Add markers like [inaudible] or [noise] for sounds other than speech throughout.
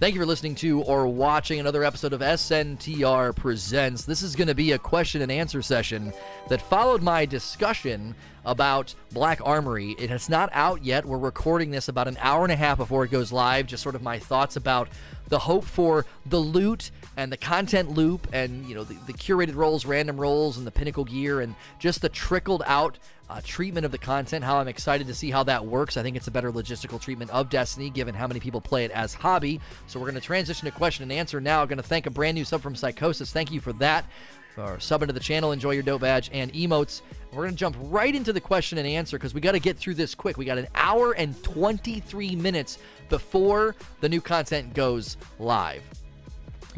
Thank you for listening to or watching another episode of SNTR Presents. This is going to be a question and answer session that followed my discussion about Black Armory. It is not out yet. We're recording this about an hour and a half before it goes live. Just sort of my thoughts about the hope for the loot and the content loop and you know the, the curated rolls, random rolls, and the pinnacle gear and just the trickled out uh, treatment of the content. How I'm excited to see how that works. I think it's a better logistical treatment of Destiny given how many people play it as hobby. So we're going to transition to question and answer now. I'm going to thank a brand new sub from Psychosis. Thank you for that. For subbing to the channel, enjoy your dope badge and emotes. We're going to jump right into the question and answer because we got to get through this quick. We got an hour and 23 minutes before the new content goes live.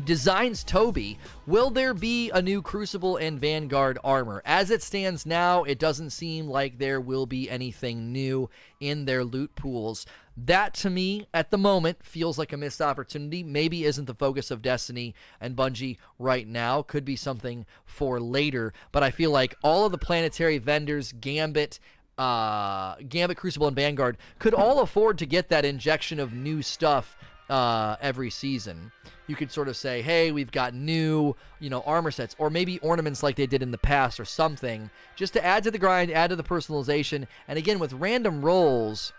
Designs Toby, will there be a new Crucible and Vanguard armor? As it stands now, it doesn't seem like there will be anything new in their loot pools. That to me, at the moment, feels like a missed opportunity. Maybe isn't the focus of Destiny and Bungie right now. Could be something for later. But I feel like all of the planetary vendors, Gambit, uh, Gambit, Crucible, and Vanguard could all afford to get that injection of new stuff uh, every season. You could sort of say, hey, we've got new, you know, armor sets, or maybe ornaments like they did in the past, or something, just to add to the grind, add to the personalization. And again, with random rolls,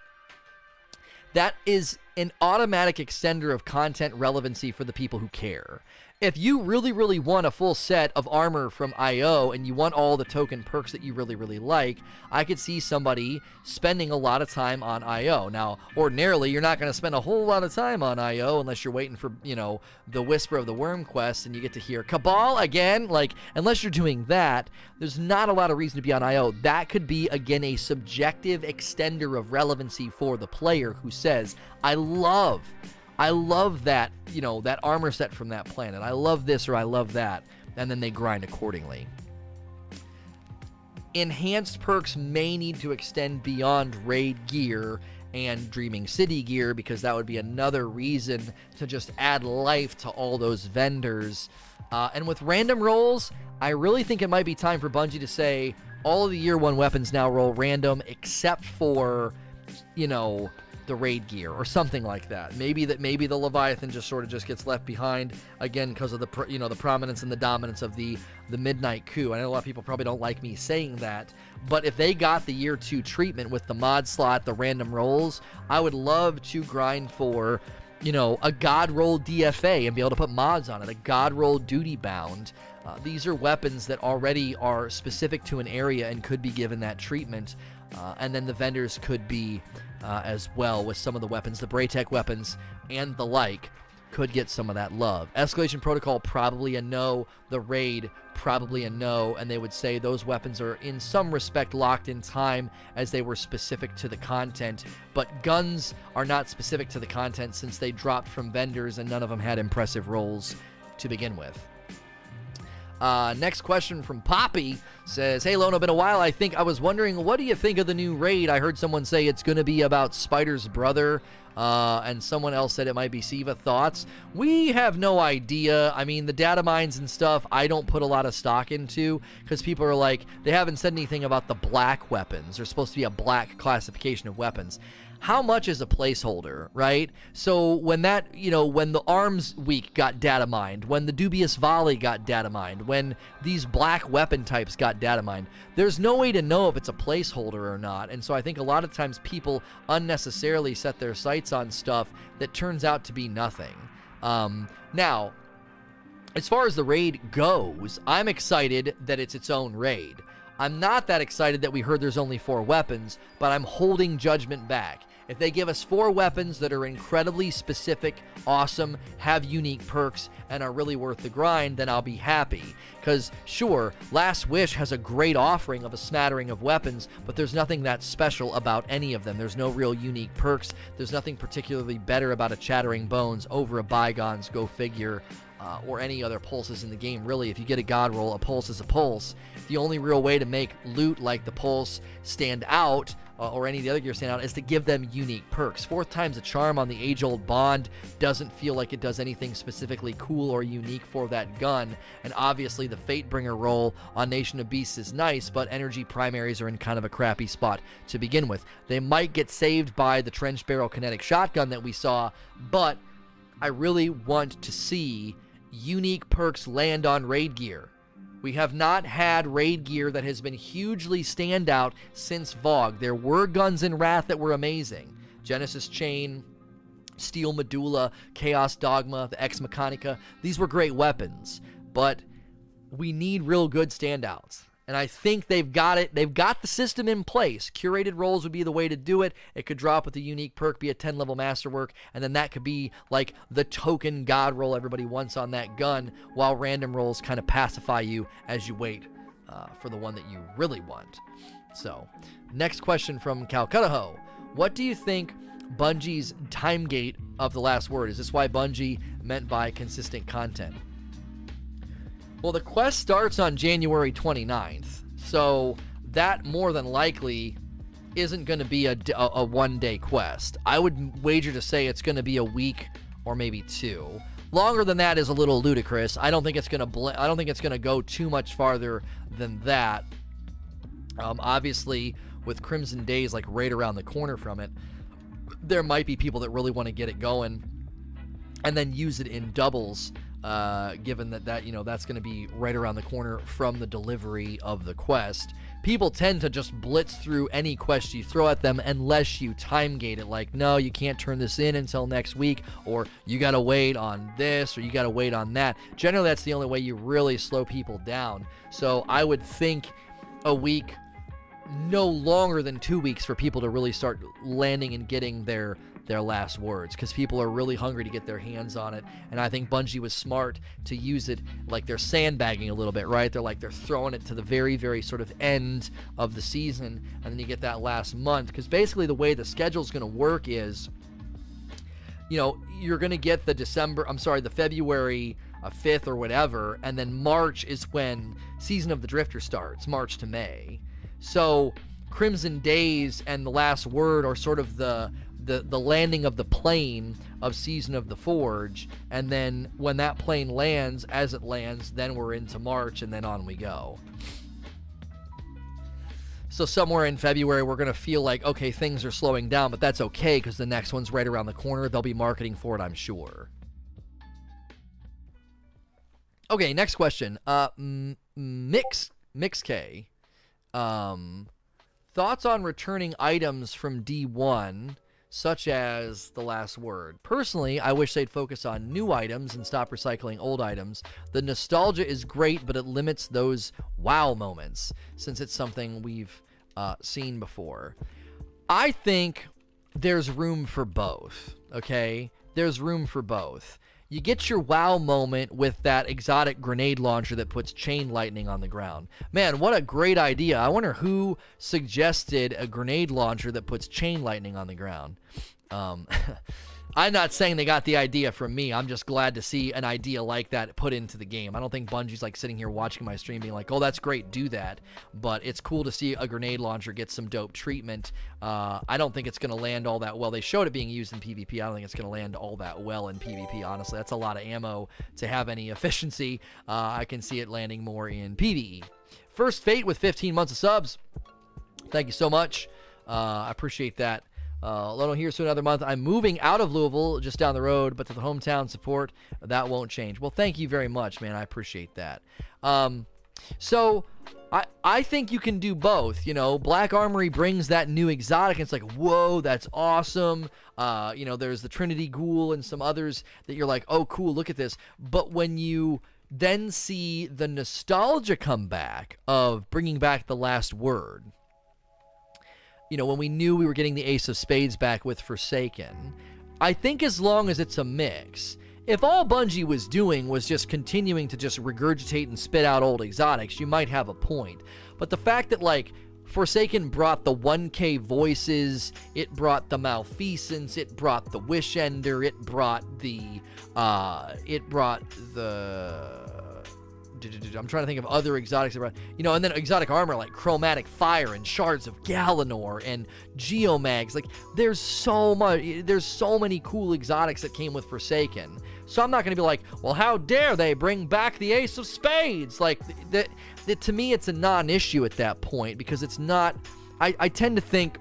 that is an automatic extender of content relevancy for the people who care if you really, really want a full set of armor from IO and you want all the token perks that you really, really like, I could see somebody spending a lot of time on IO. Now, ordinarily, you're not going to spend a whole lot of time on IO unless you're waiting for, you know, the Whisper of the Worm quest and you get to hear Cabal again. Like, unless you're doing that, there's not a lot of reason to be on IO. That could be, again, a subjective extender of relevancy for the player who says, I love I love that, you know, that armor set from that planet. I love this or I love that. And then they grind accordingly. Enhanced perks may need to extend beyond raid gear and Dreaming City gear because that would be another reason to just add life to all those vendors. Uh, and with random rolls, I really think it might be time for Bungie to say all of the year one weapons now roll random except for, you know, the raid gear or something like that. Maybe that maybe the Leviathan just sort of just gets left behind again because of the you know the prominence and the dominance of the the Midnight Coup. I know a lot of people probably don't like me saying that, but if they got the year two treatment with the mod slot, the random rolls, I would love to grind for you know a God roll DFA and be able to put mods on it, a God roll duty bound. Uh, these are weapons that already are specific to an area and could be given that treatment. Uh, and then the vendors could be uh, as well with some of the weapons, the Braytech weapons and the like could get some of that love. Escalation Protocol probably a no. The Raid probably a no, and they would say those weapons are in some respect locked in time as they were specific to the content. But guns are not specific to the content since they dropped from vendors and none of them had impressive rolls to begin with. Uh, next question from Poppy says, Hey Lono, been a while. I think I was wondering, what do you think of the new raid? I heard someone say it's going to be about Spider's brother. Uh, and someone else said it might be Siva. Thoughts? We have no idea. I mean, the data mines and stuff, I don't put a lot of stock into because people are like, they haven't said anything about the black weapons. There's supposed to be a black classification of weapons how much is a placeholder, right? So when that, you know, when the arms week got data mined, when the dubious volley got data mined, when these black weapon types got data mined, there's no way to know if it's a placeholder or not. And so I think a lot of times people unnecessarily set their sights on stuff that turns out to be nothing. Um, now, as far as the raid goes, I'm excited that it's its own raid. I'm not that excited that we heard there's only four weapons, but I'm holding judgment back. If they give us four weapons that are incredibly specific, awesome, have unique perks, and are really worth the grind, then I'll be happy. Because, sure, Last Wish has a great offering of a smattering of weapons, but there's nothing that special about any of them. There's no real unique perks. There's nothing particularly better about a Chattering Bones over a Bygones, go figure, uh, or any other pulses in the game. Really, if you get a god roll, a pulse is a pulse. The only real way to make loot like the pulse stand out uh, or any of the other gear stand out is to give them unique perks. Fourth time's a charm on the age old bond doesn't feel like it does anything specifically cool or unique for that gun. And obviously, the Fatebringer roll on Nation of Beasts is nice, but energy primaries are in kind of a crappy spot to begin with. They might get saved by the trench barrel kinetic shotgun that we saw, but I really want to see unique perks land on raid gear. We have not had raid gear that has been hugely standout since VoG. There were guns in Wrath that were amazing. Genesis Chain, Steel Medulla, Chaos Dogma, the Ex Mechanica. These were great weapons, but we need real good standouts. And I think they've got it. They've got the system in place. Curated rolls would be the way to do it. It could drop with a unique perk, be a 10 level masterwork, and then that could be like the token god roll everybody wants on that gun, while random rolls kind of pacify you as you wait uh, for the one that you really want. So, next question from Calcutta Ho. What do you think Bungie's time gate of the last word? Is this why Bungie meant by consistent content? Well, the quest starts on January 29th, so that more than likely isn't going to be a, a, a one day quest. I would wager to say it's going to be a week or maybe two. Longer than that is a little ludicrous. I don't think it's going to bl- I don't think it's going to go too much farther than that. Um, obviously, with Crimson Days like right around the corner from it, there might be people that really want to get it going and then use it in doubles uh, given that that you know that's going to be right around the corner from the delivery of the quest. People tend to just blitz through any quest you throw at them unless you time gate it. Like, no, you can't turn this in until next week, or you got to wait on this, or you got to wait on that. Generally, that's the only way you really slow people down. So I would think a week no longer than two weeks for people to really start landing and getting their their last words because people are really hungry to get their hands on it. And I think Bungie was smart to use it like they're sandbagging a little bit, right? They're like they're throwing it to the very, very sort of end of the season, and then you get that last month because basically the way the schedule is going to work is, you know, you're going to get the December, I'm sorry, the February. A fifth or whatever, and then March is when Season of the Drifter starts, March to May. So Crimson Days and the Last Word are sort of the the the landing of the plane of Season of the Forge, and then when that plane lands, as it lands, then we're into March, and then on we go. So somewhere in February, we're gonna feel like okay, things are slowing down, but that's okay because the next one's right around the corner. They'll be marketing for it, I'm sure. Okay, next question. Uh, Mix Mix K. Um, thoughts on returning items from D1 such as The Last Word. Personally, I wish they'd focus on new items and stop recycling old items. The nostalgia is great, but it limits those wow moments since it's something we've uh, seen before. I think there's room for both, okay? There's room for both you get your wow moment with that exotic grenade launcher that puts chain lightning on the ground. Man, what a great idea. I wonder who suggested a grenade launcher that puts chain lightning on the ground. Um, [laughs] I'm not saying they got the idea from me. I'm just glad to see an idea like that put into the game. I don't think Bungie's like sitting here watching my stream being like, oh, that's great, do that. But it's cool to see a grenade launcher get some dope treatment. Uh, I don't think it's going to land all that well. They showed it being used in PvP. I don't think it's going to land all that well in PvP, honestly. That's a lot of ammo to have any [laughs] efficiency. Uh, I can see it landing more in PvE. First Fate with 15 months of subs. Thank you so much. Uh, I appreciate that. Uh, Lono here to another month. I'm moving out of Louisville, just down the road, but to the hometown support, that won't change. Well, thank you very much, man. I appreciate that. Um, so I I think you can do both. You know, Black Armory brings that new exotic. And it's like, whoa, that's awesome. Uh, you know, there's the Trinity Ghoul and some others that you're like, oh, cool, look at this. But when you then see the nostalgia come back of bringing back the last word you know, when we knew we were getting the Ace of Spades back with Forsaken. I think as long as it's a mix, if all Bungie was doing was just continuing to just regurgitate and spit out old exotics, you might have a point. But the fact that, like, Forsaken brought the 1K voices, it brought the Malfeasance, it brought the Wish Ender, it brought the, uh, it brought the I'm trying to think of other exotics around. You know, and then exotic armor like chromatic fire and shards of Galanor and geomags. Like there's so much there's so many cool exotics that came with Forsaken. So I'm not going to be like, "Well, how dare they bring back the Ace of Spades?" Like that to me it's a non-issue at that point because it's not I, I tend to think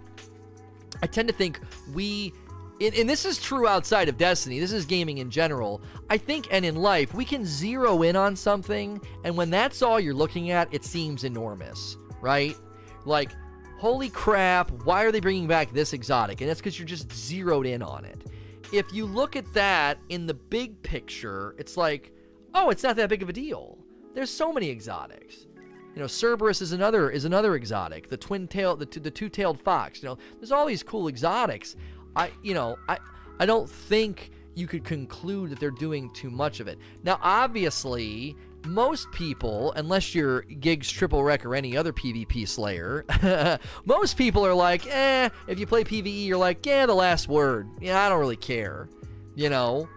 I tend to think we and, this is true outside of Destiny, this is gaming in general. I think, and in life, we can zero in on something, and when that's all you're looking at, it seems enormous, right? Like, holy crap, why are they bringing back this exotic? And that's because you're just zeroed in on it. If you look at that in the big picture, it's like, oh, it's not that big of a deal. There's so many exotics. You know, Cerberus is another is another exotic. The twin tail, the, the two tailed fox. You know, there's all these cool exotics. I, you know, I, I don't think you could conclude that they're doing too much of it. Now, obviously, most people, unless you're Gigs Triple Wreck or any other PvP Slayer, [laughs] most people are like, eh, if you play PvE, you're like, yeah, the last word. Yeah, I don't really care. You know?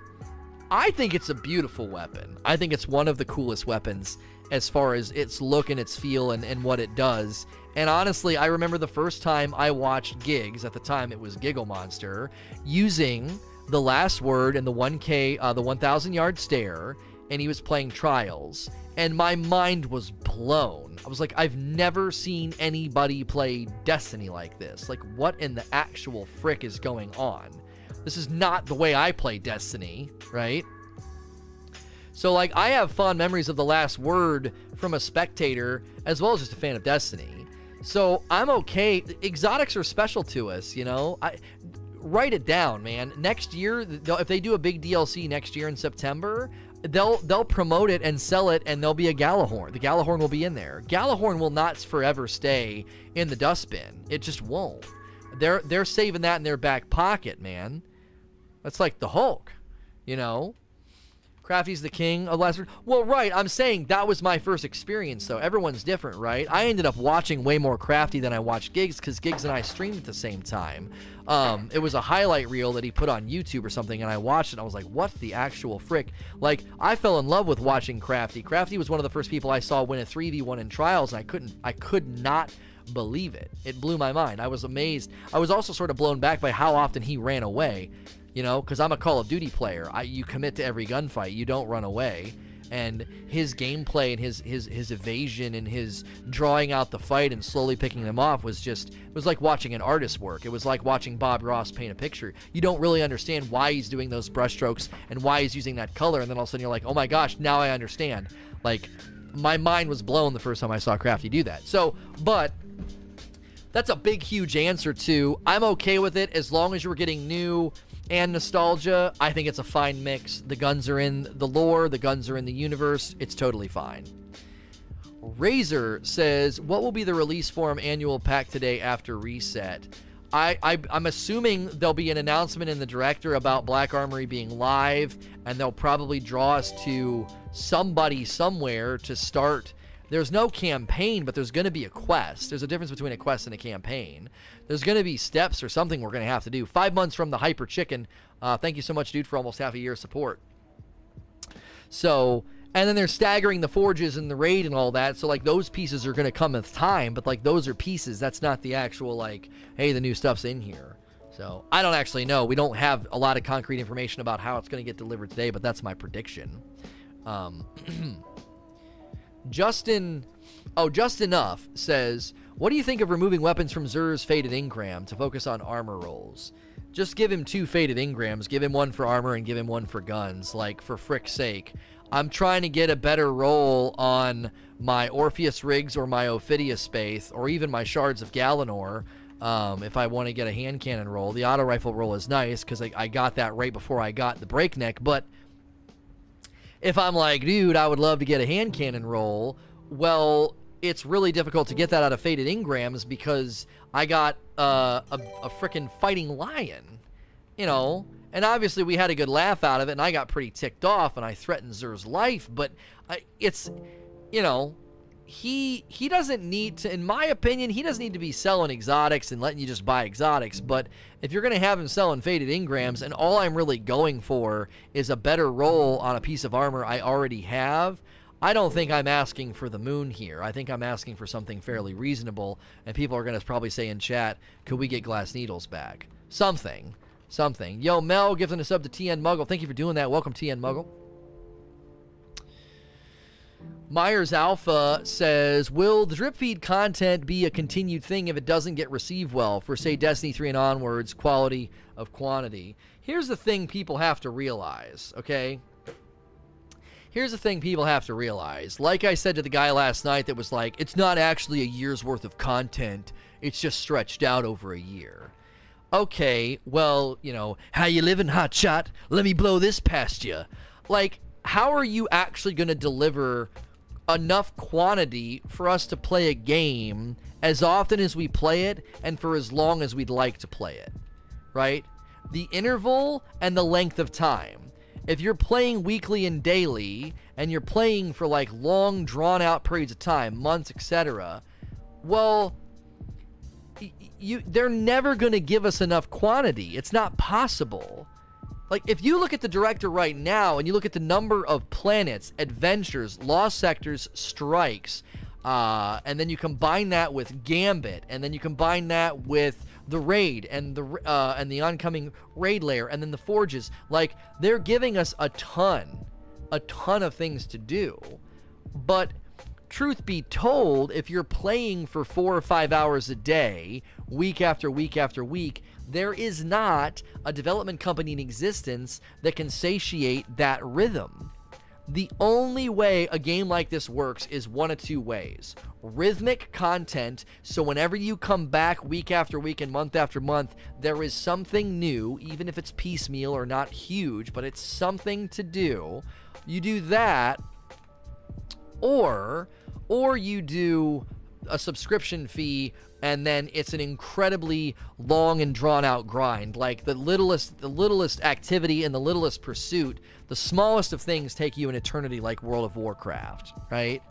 I think it's a beautiful weapon. I think it's one of the coolest weapons as far as its look and its feel and, and what it does. And honestly, I remember the first time I watched Gigs, at the time it was Giggle Monster, using the last word and the 1K, uh, the 1,000 yard stare, and he was playing Trials. And my mind was blown. I was like, I've never seen anybody play Destiny like this. Like, what in the actual frick is going on? This is not the way I play Destiny, right? So, like, I have fond memories of the last word from a spectator as well as just a fan of Destiny. So, I'm okay. Exotics are special to us, you know? I write it down, man. Next year, if they do a big DLC next year in September, they'll they'll promote it and sell it and there'll be a Gjallarhorn. The Gjallarhorn will be in there. Gjallarhorn will not forever stay in the dustbin. It just won't. They're they're saving that in their back pocket, man. That's like the Hulk, you know? Crafty's the king of last. Well, right. I'm saying that was my first experience, though. Everyone's different, right? I ended up watching way more Crafty than I watched Gigs because Gigs and I streamed at the same time. Um, it was a highlight reel that he put on YouTube or something, and I watched it. I was like, "What the actual frick?" Like, I fell in love with watching Crafty. Crafty was one of the first people I saw win a 3v1 in trials, and I couldn't, I could not believe it. It blew my mind. I was amazed. I was also sort of blown back by how often he ran away you know, because I'm a Call of Duty player. I, you commit to every gunfight. You don't run away. And his gameplay and his his his evasion and his drawing out the fight and slowly picking them off was just it was like watching an artist's work. It was like watching Bob Ross paint a picture. You don't really understand why he's doing those brushstrokes and why he's using that color, and then all of a sudden you're like, oh my gosh, now I understand. Like my mind was blown the first time I saw Crafty do that. So, but that's a big, huge answer to I'm okay with it as long as you're getting new and nostalgia. I think it's a fine mix. The guns are in the lore, the guns are in the universe. It's totally fine. Razor says, What will be the release form annual pack today after reset? I, I, am assuming there'll be an announcement in the director about Black Armory being live, and they'll probably draw us to somebody somewhere to start. There's no campaign, but there's going to be a quest. There's a difference between a quest and a campaign. There's going to be steps or something we're going to have to do. Five months from the Hyper Chicken. Uh, thank you so much, dude, for almost half a year of support. So, and then they're staggering the forges and the raid and all that. So, like, those pieces are going to come with time, but, like, those are pieces. That's not the actual, like, hey, the new stuff's in here. So, I don't actually know. We don't have a lot of concrete information about how it's going to get delivered today, but that's my prediction. Um, [clears throat] Justin, oh, just enough says, what do you think of removing weapons from Xur's Fated Engram to focus on armor rolls? Just give him two Fated Engrams. Give him one for armor and give him one for guns. Like, for frick's sake. I'm trying to get a better roll on my Orpheus Rigs or my Ophidian Aspect or even my Shards of Galanor um, if I want to get a hand cannon roll. The auto rifle roll is nice because I, I got that right before I got the breakneck. But if I'm like, dude, I would love to get a hand cannon roll, well, it's really difficult to get that out of Fated Engrams because I got uh, a, a freaking fighting lion, you know. And obviously, we had a good laugh out of it, and I got pretty ticked off, and I threatened Xur's life. But I, it's, you know, he he doesn't need to, in my opinion, he doesn't need to be selling exotics and letting you just buy exotics. But if you're gonna have him selling fated engrams, and all I'm really going for is a better roll on a piece of armor I already have, I don't think I'm asking for the moon here. I think I'm asking for something fairly reasonable, and people are going to probably say in chat, could we get Glass Needles back? Something. Something. Yo, Mel giving a sub to TN Muggle. Thank you for doing that. Welcome, TN Muggle. Myers Alpha says, Will the drip feed content be a continued thing if it doesn't get received well for, say, Destiny 3 and onwards, quality of quantity. Here's the thing people have to realize, okay? Here's the thing people have to realize. Like I said to the guy last night that was like, it's not actually a year's worth of content, it's just stretched out over a year. Okay, well, you know, how you living, hot shot? Let me blow this past you. Like, how are you actually going to deliver enough quantity for us to play a game as often as we play it and for as long as we'd like to play it, right? The interval and the length of time. If you're playing weekly and daily and you're playing for like long drawn out periods of time, months, etc., well, you they're never going to give us enough quantity. It's not possible. Like, if you look at the director right now and you look at the number of planets, adventures, lost sectors, strikes, uh, and then you combine that with Gambit, and then you combine that with the raid and the uh, and the oncoming raid layer, and then the forges. Like, they're giving us a ton, a ton of things to do. But truth be told, if you're playing for four or five hours a day, week after week after week, there is not a development company in existence that can satiate that rhythm. The only way a game like this works is one of two ways rhythmic content, so whenever you come back week after week and month after month, there is something new, even if it's piecemeal or not huge, but it's something to do. You do that, or or you do a subscription fee and then it's an incredibly long and drawn out grind like the littlest the littlest activity and the littlest pursuit the smallest of things take you an eternity like world of warcraft right?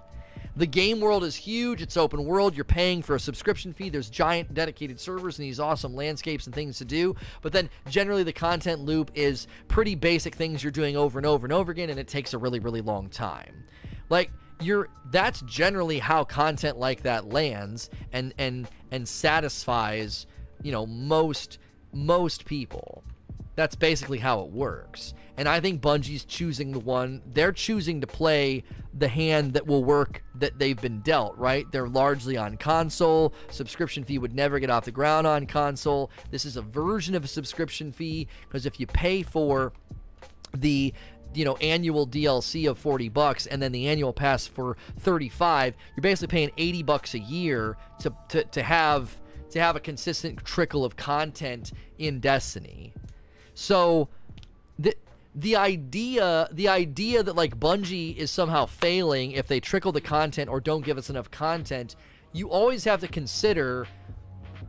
The game world is huge. It's open world. You're paying for a subscription fee. There's giant dedicated servers and these awesome landscapes and things to do. But then generally the content loop is pretty basic things you're doing over and over and over again and it takes a really really long time. Like you're that's generally how content like that lands and and and satisfies you know most most people that's basically how it works. And i think bungie's choosing the one they're choosing to play the hand that will work that they've been dealt right? They're largely on console. Subscription fee would never get off the ground on console. This is a version of a subscription fee because if you pay for the you know annual DLC of 40 bucks and then the annual pass for 35 you're basically paying 80 bucks a year to to, to have to have a consistent trickle of content in Destiny so the the idea the idea that like Bungie is somehow failing if they trickle the content or don't give us enough content you always have to consider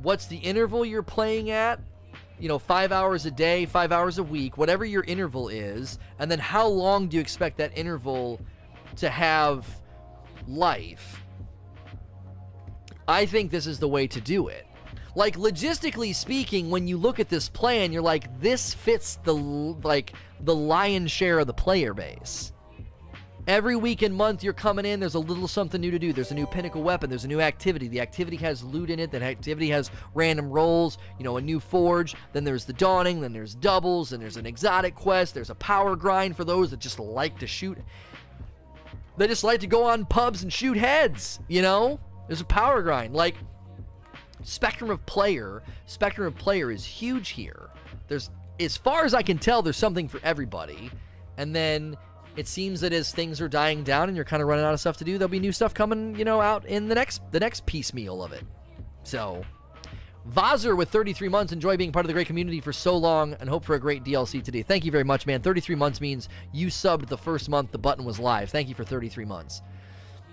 what's the interval you're playing at you know, five hours a day, five hours a week, whatever your interval is, and then how long do you expect that interval to have life? I think this is the way to do it. Like logistically speaking, when you look at this plan, you're like, this fits the like the lion's share of the player base. Every week and month you're coming in, there's a little something new to do. There's a new pinnacle weapon, there's a new activity. The activity has loot in it, that activity has random rolls, you know, a new forge. Then there's the dawning, then there's doubles, and there's an exotic quest, there's a power grind for those that just like to shoot. They just like to go on pubs and shoot heads, you know? There's a power grind. Like, spectrum of player, spectrum of player is huge here. There's, as far as I can tell, there's something for everybody. And then it seems that as things are dying down and you're kind of running out of stuff to do, there'll be new stuff coming, you know, out in the next the next piecemeal of it. So, Vazer with 33 months. Enjoy being part of the great community for so long and hope for a great DLC today. Thank you very much, man. 33 months means you subbed the first month the button was live. Thank you for 33 months.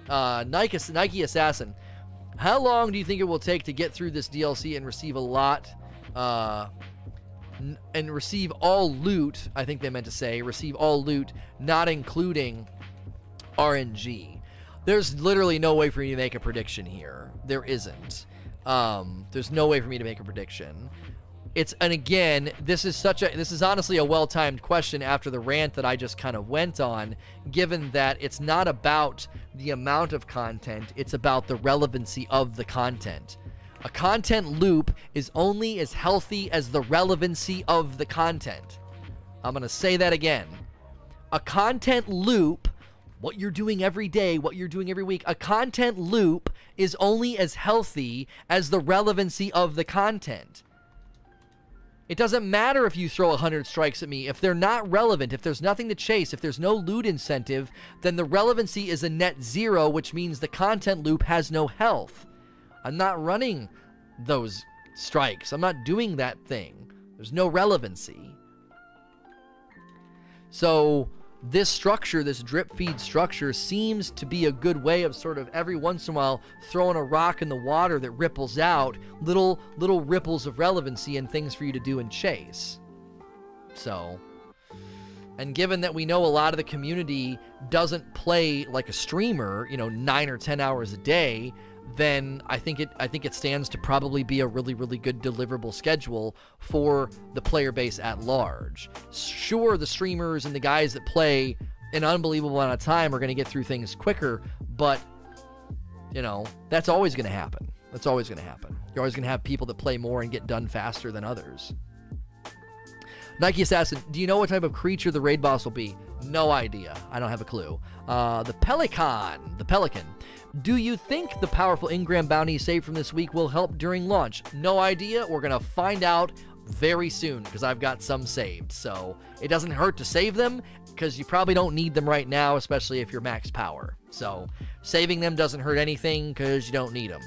Uh, Nike, Nike Assassin. How long do you think it will take to get through this DLC and receive a lot uh, and receive all loot, I think they meant to say, receive all loot, not including RNG. There's literally no way for me to make a prediction here. There isn't. Um, there's no way for me to make a prediction. It's and again, this is such a this is honestly a well-timed question after the rant that I just kind of went on, given that it's not about the amount of content, it's about the relevancy of the content. A content loop is only as healthy as the relevancy of the content. I'm going to say that again. A content loop, what you're doing every day, what you're doing every week, a content loop is only as healthy as the relevancy of the content. It doesn't matter if you throw 100 strikes at me. If they're not relevant, if there's nothing to chase, if there's no loot incentive, then the relevancy is a net zero, which means the content loop has no health. I'm not running those strikes. I'm not doing that thing. There's no relevancy. So, this structure, this drip feed structure, seems to be a good way of sort of every once in a while throwing a rock in the water that ripples out little little ripples of relevancy and things for you to do and chase. So, and given that we know a lot of the community doesn't play like a streamer, you know, nine or ten hours a day, then I think it I think it stands to probably be a really really good deliverable schedule for the player base at large. Sure, the streamers and the guys that play an unbelievable amount of time are going to get through things quicker, but you know that's always going to happen. That's always going to happen. You're always going to have people that play more and get done faster than others. Nike Assassin, do you know what type of creature the raid boss will be? No idea. I don't have a clue. Uh, the Pelican, the Pelican. Do you think the powerful Engram bounty saved from this week will help during launch? No idea. We're going to find out very soon because I've got some saved. So it doesn't hurt to save them because you probably don't need them right now, especially if you're max power. So saving them doesn't hurt anything because you don't need them.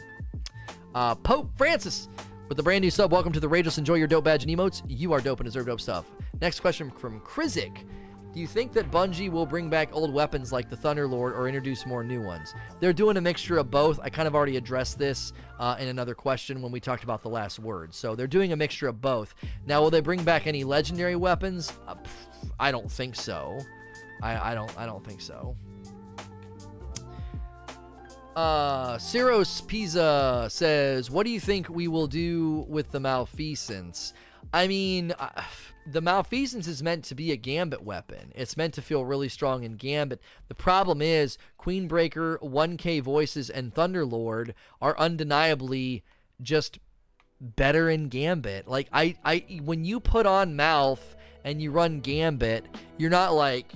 Uh, Pope Francis with the brand new sub. Welcome to the Rageless. Enjoy your dope badge and emotes. You are dope and deserve dope stuff. Next question from Krizik. Do you think that Bungie will bring back old weapons like the Thunderlord or introduce more new ones? They're doing a mixture of both. I kind of already addressed this uh, in another question when we talked about the last word. So they're doing a mixture of both. Now, will they bring back any legendary weapons? Uh, I don't think so. I, I don't. I don't think so. Uh, Ciros Pisa says, "What do you think we will do with the Malfeasance?" I mean, uh, the Malfeasance is meant to be a Gambit weapon. It's meant to feel really strong in Gambit. The problem is, Queenbreaker, 1K Voices, and Thunderlord are undeniably just better in Gambit. Like I, I, when you put on Mouth and you run Gambit, you're not like,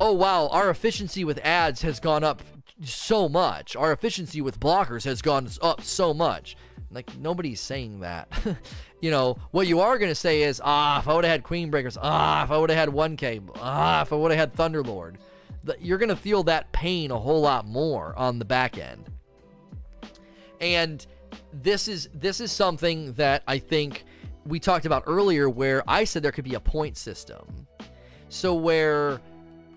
oh wow, our efficiency with ads has gone up so much. Our efficiency with blockers has gone up so much. Like nobody's saying that. [laughs] you know, what you are gonna say is, ah, if I would have had Queen Breakers, ah, if I would have had 1K, ah, if I would have had Thunderlord. You're gonna feel that pain a whole lot more on the back end. And this is this is something that I think we talked about earlier where I said there could be a point system. So where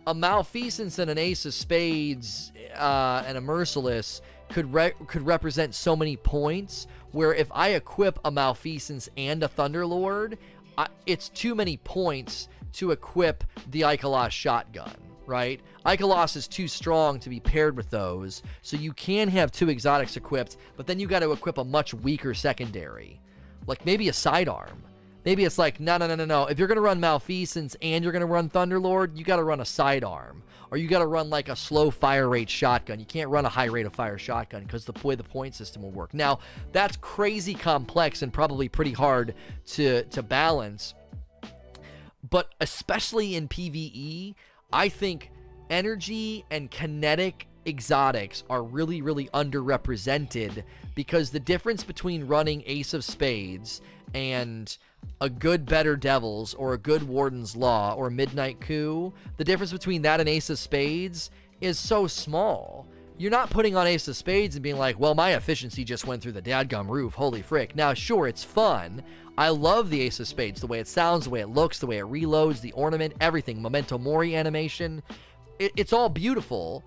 a malfeasance and an ace of spades uh, and a merciless could re- could represent so many points where if I equip a Malfeasance and a Thunderlord, it's too many points to equip the Ikelos shotgun, right? Ikelos is too strong to be paired with those, so you can have two exotics equipped, but then you got to equip a much weaker secondary, like maybe a sidearm. Maybe it's like, no, no, no, no, no. If you're going to run Malfeasance and you're going to run Thunderlord, you got to run a sidearm or you got to run like a slow fire rate shotgun. You can't run a high rate of fire shotgun because the way the point system will work. Now, that's crazy complex and probably pretty hard to to balance. But especially in PvE, I think energy and kinetic exotics are really, really underrepresented because the difference between running Ace of Spades and a good Better Devils or a good Warden's Law or Midnight Coup, the difference between that and Ace of Spades is so small. You're not putting on Ace of Spades and being like, well, my efficiency just went through the dadgum roof. Holy frick. Now, sure, it's fun. I love the Ace of Spades, the way it sounds, the way it looks, the way it reloads, the ornament, everything. Memento Mori animation. It, it's all beautiful.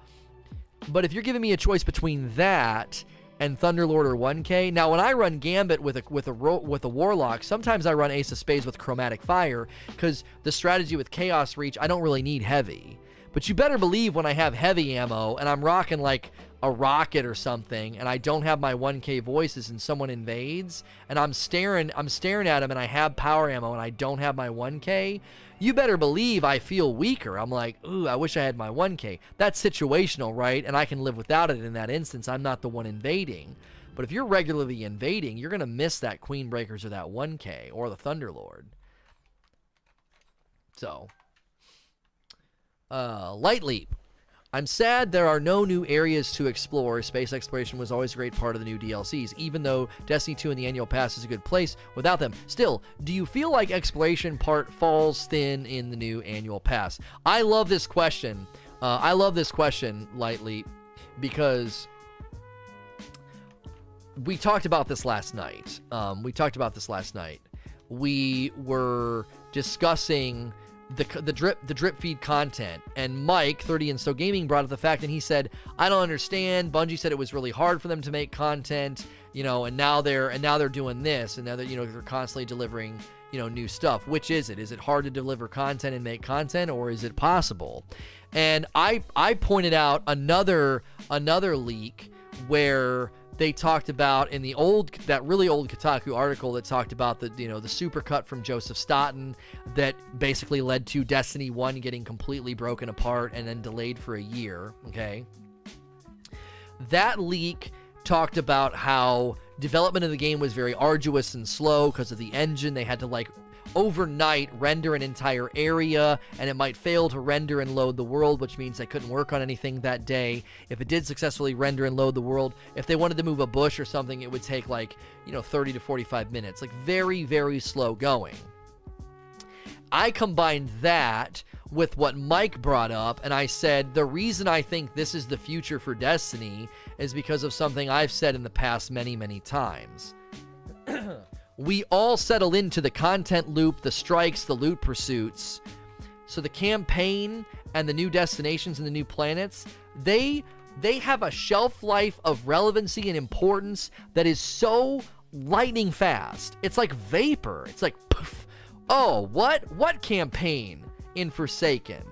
But if you're giving me a choice between that and Thunderlord or 1K. Now, when I run Gambit with a with a with a Warlock, sometimes I run Ace of Spades with Chromatic Fire because the strategy with Chaos Reach, I don't really need heavy. But you better believe when I have heavy ammo and I'm rocking like a rocket or something and I don't have my 1k voices and someone invades and I'm staring I'm staring at him and I have power ammo and I don't have my 1k, you better believe I feel weaker. I'm like, ooh, I wish I had my 1K. That's situational, right? And I can live without it in that instance. I'm not the one invading. But if you're regularly invading, you're going to miss that Queen Breakers or that 1K or the Thunderlord. So, uh, Light Leap. I'm sad there are no new areas to explore. Space exploration was always a great part of the new DLCs, even though Destiny 2 and the annual pass is a good place without them. Still, do you feel like exploration part falls thin in the new annual pass? I love this question. Uh, I love this question, lightly, because we talked about this last night. Um, we talked about this last night. We were discussing the the drip the drip feed content. And Mike 30 and so gaming brought up the fact and he said I don't understand. Bungie said it was really hard for them to make content you know and now they're and now they're doing this and now they're you know they're constantly delivering you know new stuff. Which is it? Is it hard to deliver content and make content or is it possible? And I I pointed out another another leak where they talked about in the old that really old Kotaku article that talked about the you know the supercut from Joseph Staten that basically led to Destiny 1 getting completely broken apart and then delayed for a year, okay? That leak talked about how development of the game was very arduous and slow because of the engine. They had to like overnight render an entire area and it might fail to render and load the world, which means they couldn't work on anything that day. If it did successfully render and load the world, if they wanted to move a bush or something, it would take like, you know, 30 to 45 minutes. Like very, very slow going. I combined that with what Mike brought up, and I said the reason I think this is the future for Destiny is because of something I've said in the past many, many times. [clears throat] we all settle into the content loop, the strikes, the loot pursuits. So the campaign and the new destinations and the new planets, they they have a shelf life of relevancy and importance that is so lightning fast. It's like vapor. It's like poof. Oh, what? What campaign in Forsaken?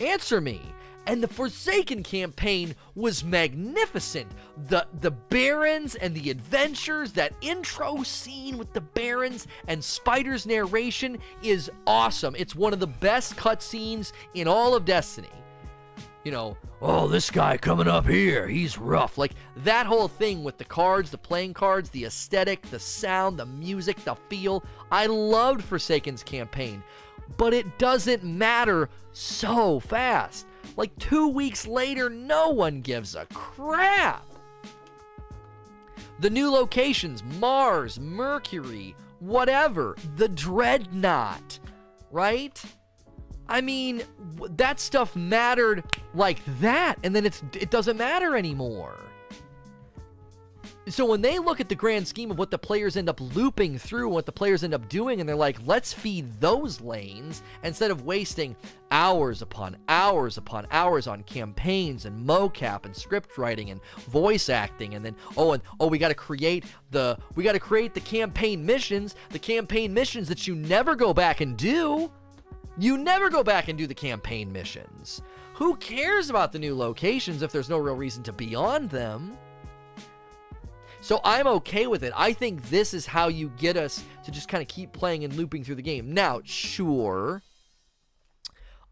Answer me and the Forsaken campaign was magnificent. The the Barons and the adventures, that intro scene with the Barons and Spider's narration is awesome. It's one of the best cutscenes in all of Destiny. You know, oh, this guy coming up here, he's rough. Like that whole thing with the cards, the playing cards, the aesthetic, the sound, the music, the feel. I loved Forsaken's campaign, but it doesn't matter so fast. Like two weeks later, no one gives a crap. The new locations Mars, Mercury, whatever, the Dreadnought, right? I mean, that stuff mattered like that, and then it's it doesn't matter anymore. So when they look at the grand scheme of what the players end up looping through, what the players end up doing, and they're like, let's feed those lanes instead of wasting hours upon hours upon hours on campaigns and mocap and script writing and voice acting, and then oh and oh we got to create the we got to create the campaign missions, the campaign missions that you never go back and do. You never go back and do the campaign missions. Who cares about the new locations if there's no real reason to be on them? So I'm okay with it. I think this is how you get us to just kind of keep playing and looping through the game. Now, sure,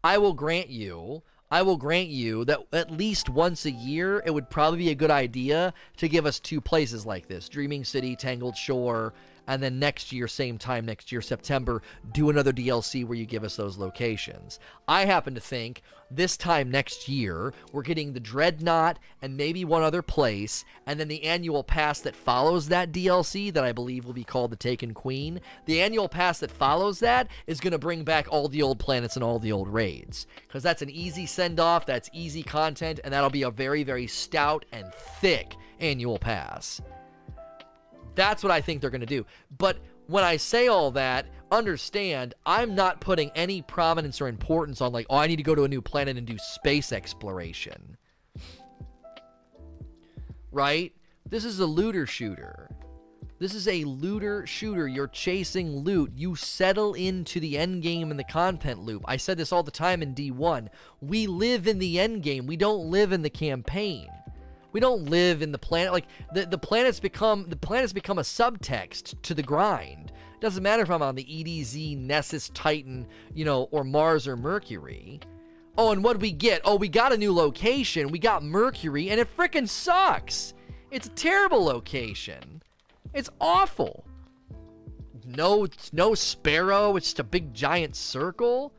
I will grant you, I will grant you that at least once a year, it would probably be a good idea to give us two places like this Dreaming City, Tangled Shore, and then next year, same time next year, September, do another DLC where you give us those locations. I happen to think this time next year, we're getting the Dreadnought and maybe one other place, and then the annual pass that follows that DLC that I believe will be called the Taken Queen. The annual pass that follows that is going to bring back all the old planets and all the old raids. Because that's an easy send off, that's easy content, and that'll be a very, very stout and thick annual pass. That's what I think they're going to do. But when I say all that, understand I'm not putting any prominence or importance on, like, oh, I need to go to a new planet and do space exploration. Right? This is a looter shooter. This is a looter shooter. You're chasing loot. You settle into the end game and the content loop. I said this all the time in D1. We live in the end game. We don't live in the campaign. We don't live in the planet like the the planets become the planets become a subtext to the grind. It doesn't matter if I'm on the EDZ, Nessus, Titan, you know, or Mars or Mercury. Oh, and what do we get? Oh, we got a new location. We got Mercury, and it freaking sucks. It's a terrible location. It's awful. No, no sparrow. It's just a big giant circle.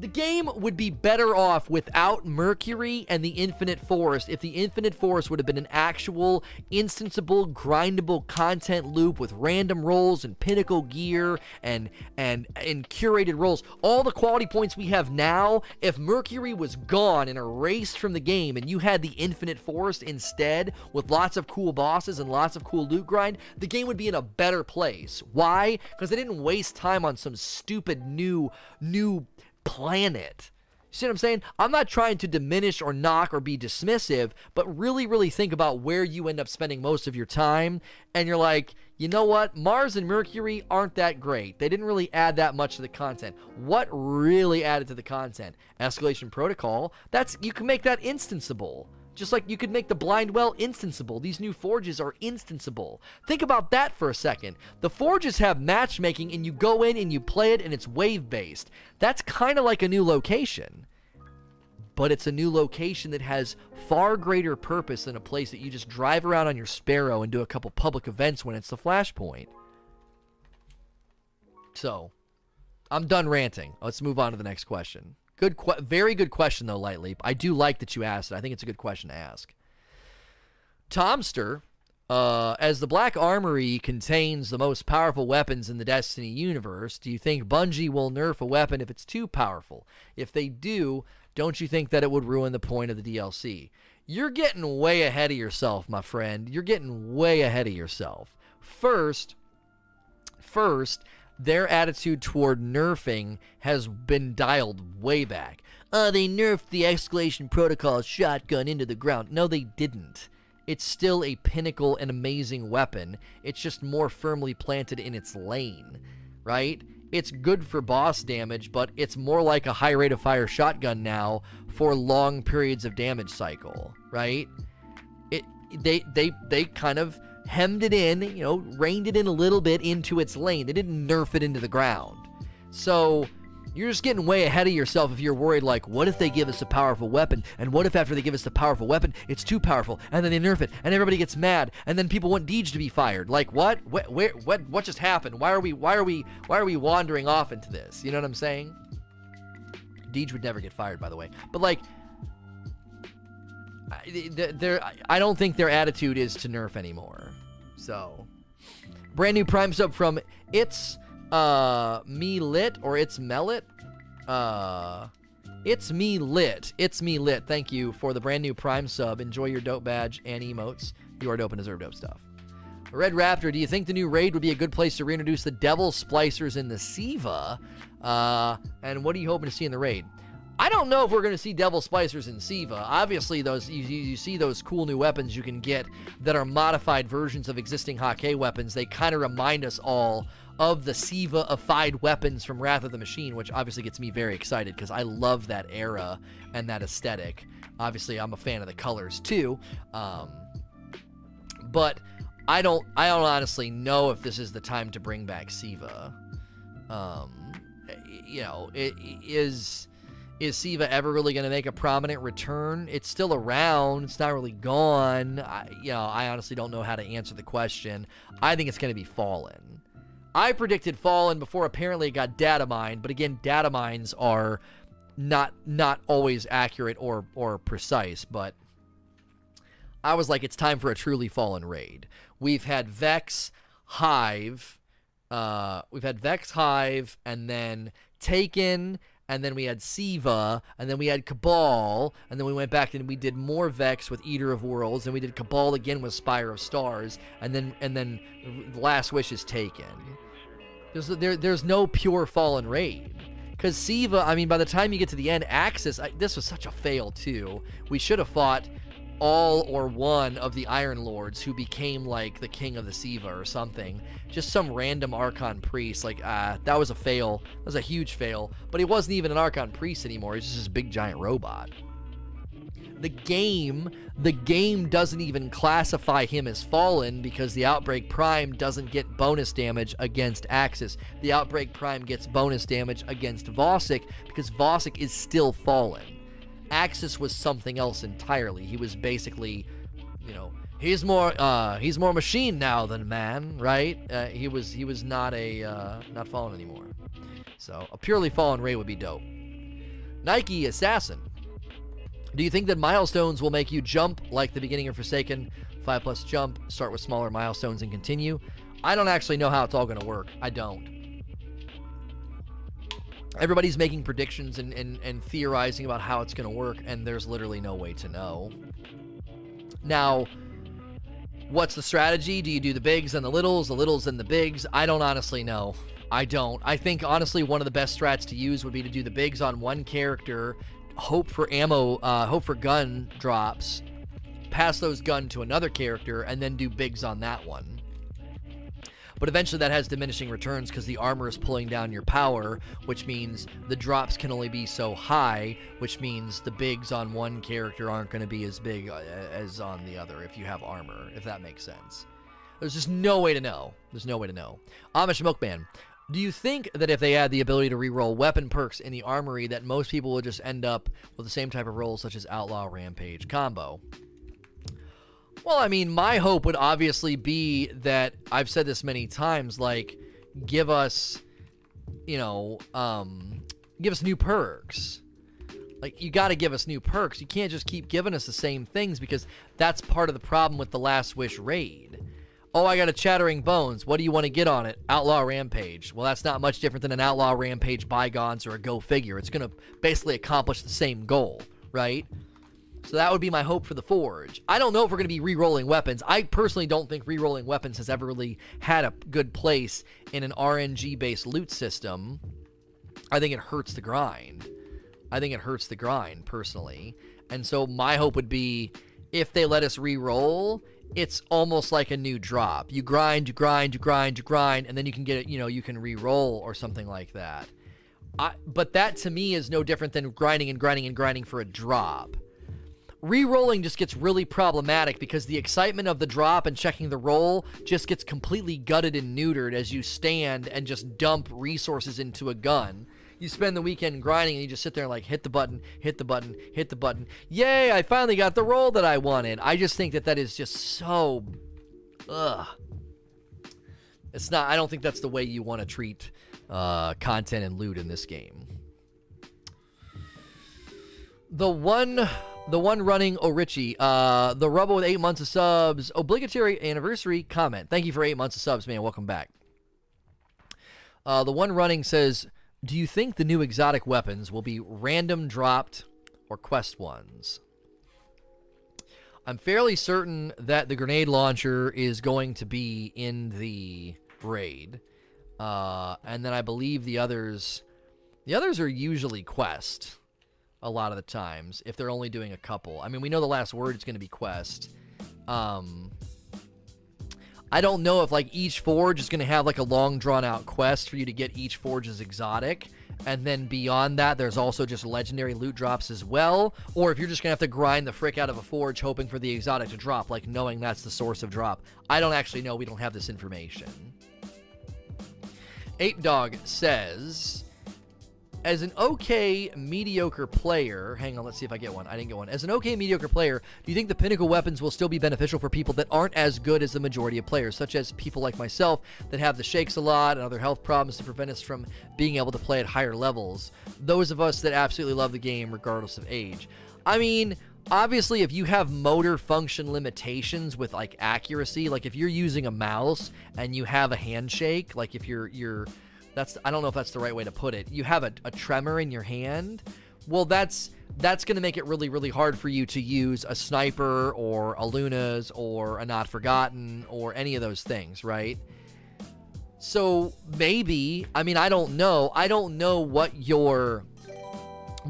The game would be better off without Mercury and the Infinite Forest if the Infinite Forest would have been an actual instanceable, grindable content loop with random rolls and pinnacle gear and and and curated rolls. All the quality points we have now, if Mercury was gone and erased from the game and you had the Infinite Forest instead with lots of cool bosses and lots of cool loot grind, the game would be in a better place. Why? Because they didn't waste time on some stupid new new planet. See what I'm saying? I'm not trying to diminish or knock or be dismissive, but really, really think about where you end up spending most of your time. And you're like, you know what? Mars and Mercury aren't that great. They didn't really add that much to the content. What really added to the content? Escalation Protocol. That's you can make that instanceable. Just like you could make the blind well instanceable. These new forges are instanceable. Think about that for a second. The forges have matchmaking and you go in and you play it and it's wave based. That's kind of like a new location. But it's a new location that has far greater purpose than a place that you just drive around on your Sparrow and do a couple public events when it's the Flashpoint. So, I'm done ranting. Let's move on to the next question. Good, very good question though, Light Leap. I do like that you asked it. I think it's a good question to ask. Tomster, uh, as the Black Armory contains the most powerful weapons in the Destiny universe, do you think Bungie will nerf a weapon if it's too powerful? If they do, don't you think that it would ruin the point of the DLC? You're getting way ahead of yourself, my friend. You're getting way ahead of yourself. First, first, their attitude toward nerfing has been dialed way back. Uh, they nerfed the escalation protocol shotgun into the ground. No, they didn't. It's still a pinnacle and amazing weapon. It's just more firmly planted in its lane, right? It's good for boss damage, but it's more like a high rate of fire shotgun now for long periods of damage cycle, right? It they they they kind of hemmed it in, you know, reined it in a little bit into its lane. They didn't nerf it into the ground. So you're just getting way ahead of yourself if you're worried, like, what if they give us a powerful weapon? And what if after they give us the powerful weapon, it's too powerful, and then they nerf it, and everybody gets mad, and then people want Deej to be fired? Like, what? Where, where, what? What just happened? Why are we? Why are we? Why are we wandering off into this? You know what I'm saying? Deej would never get fired, by the way. But like, there, I don't think their attitude is to nerf anymore. So, brand new Prime sub from It's uh Me Lit or It's Mellit. Uh, It's Me Lit. It's Me Lit. Thank you for the brand new Prime sub. Enjoy your dope badge and emotes. You are dope and deserve dope stuff. Red Raptor, do you think the new raid would be a good place to reintroduce the Devil Splicers in the Siva? Uh, and what are you hoping to see in the raid? I don't know if we're going to see Devil Splicers in Siva. Obviously, those you, you, see those cool new weapons you can get that are modified versions of existing Hakke weapons. They kind of remind us all of the Siva-ified weapons from Wrath of the Machine, which obviously gets me very excited because I love that era and that aesthetic. Obviously, I'm a fan of the colors too. Um, but I don't, I don't honestly know if this is the time to bring back Siva. Um, you know, it is is Siva ever really going to make a prominent return? It's still around. It's not really gone. I, you know, I honestly don't know how to answer the question. I think it's going to be Fallen. I predicted Fallen before apparently it got data mined, but again, data mines are not not always accurate or or precise, but I was like it's time for a truly Fallen raid. We've had Vex, Hive, uh, we've had Vex, Hive, and then Taken, and then we had Siva, and then we had Cabal, and then we went back and we did more Vex with Eater of Worlds, and we did Cabal again with Spire of Stars, and then and then Last Wish is taken. There's there, there's no pure Fallen raid. Because Siva, I mean, by the time you get to the end, Aksis, I, this was such a fail too. We should have fought all or one of the Iron Lords who became like the king of the Siva or something. Just some random Archon priest. Like, uh, that was a fail. That was a huge fail. But he wasn't even an Archon priest anymore. He's just this big giant robot. The game, the game doesn't even classify him as fallen because the Outbreak Prime doesn't get bonus damage against Aksis. The Outbreak Prime gets bonus damage against Vosik because Vosik is still fallen. Aksis was something else entirely. He was basically, you know, he's more uh, he's more machine now than man, right? Uh, he was he was not a uh, not fallen anymore. So a purely fallen Ray would be dope. Nike Assassin. Do you think that milestones will make you jump like the beginning of Forsaken? Five plus jump, start with smaller milestones and continue. I don't actually know how it's all going to work. I don't. Everybody's making predictions and, and, and theorizing about how it's going to work, and there's literally no way to know. Now, what's the strategy? Do you do the bigs and the littles, the littles and the bigs? I don't honestly know. I don't. I think honestly one of the best strats to use would be to do the bigs on one character, hope for ammo, uh, hope for gun drops, pass those gun to another character, and then do bigs on that one. But eventually that has diminishing returns because the armor is pulling down your power, which means the drops can only be so high, which means the bigs on one character aren't going to be as big uh, as on the other if you have armor, if that makes sense. There's just no way to know. There's no way to know. Amish Milkman, do you think that if they add the ability to reroll weapon perks in the armory, that most people would just end up with the same type of rolls such as Outlaw Rampage combo? Well, I mean, my hope would obviously be that I've said this many times, like, give us, you know, um, give us new perks. Like, you got to give us new perks. You can't just keep giving us the same things because that's part of the problem with the Last Wish raid. Oh, I got a Chattering Bones. What do you want to get on it? Outlaw Rampage. Well, that's not much different than an Outlaw Rampage Bygones or a Go Figure. It's going to basically accomplish the same goal, right? So that would be my hope for the Forge. I don't know if we're going to be re-rolling weapons. I personally don't think re-rolling weapons has ever really had a good place in an RNG-based loot system. I think it hurts the grind. I think it hurts the grind, personally. And so my hope would be if they let us re-roll, it's almost like a new drop. You grind, you grind, you grind, you grind, and then you can get it, you know, you can re-roll or something like that. I, but that to me is no different than grinding and grinding and grinding for a drop. Re-rolling just gets really problematic because the excitement of the drop and checking the roll just gets completely gutted and neutered as you stand and just dump resources into a gun you spend the weekend grinding and you just sit there and like hit the button, hit the button, hit the button. Yay, I finally got the roll that I wanted. I just think that that is just so ugh. It's not I don't think that's the way you want to treat uh, content and loot in this game. The one the one running Orichi, uh, the Rubble with eight months of subs, obligatory anniversary comment. Thank you for eight months of subs, man. Welcome back. Uh, the one running says do you think the new exotic weapons will be random dropped or quest ones? I'm fairly certain that the grenade launcher is going to be in the raid. Uh, and then I believe the others the others are usually quest a lot of the times if they're only doing a couple. I mean, we know the last word is going to be quest. Um, I don't know if like each forge is going to have like a long drawn out quest for you to get each forge's exotic. And then beyond that, there's also just legendary loot drops as well. Or if you're just going to have to grind the frick out of a forge hoping for the exotic to drop, like knowing that's the source of drop. I don't actually know. We don't have this information. Ape Dog says as an okay mediocre player, hang on, let's see if I get one. I didn't get one. As an okay mediocre player, do you think the pinnacle weapons will still be beneficial for people that aren't as good as the majority of players, such as people like myself that have the shakes a lot and other health problems to prevent us from being able to play at higher levels? Those of us that absolutely love the game regardless of age. I mean, obviously if you have motor function limitations with like accuracy, like if you're using a mouse and you have a handshake, like if you're you're that's I don't know if that's the right way to put it. You have a, a tremor in your hand. Well, that's that's going to make it really really hard for you to use a sniper or a Luna's or a Not Forgotten or any of those things, right? So maybe, I mean, I don't know. I don't know what your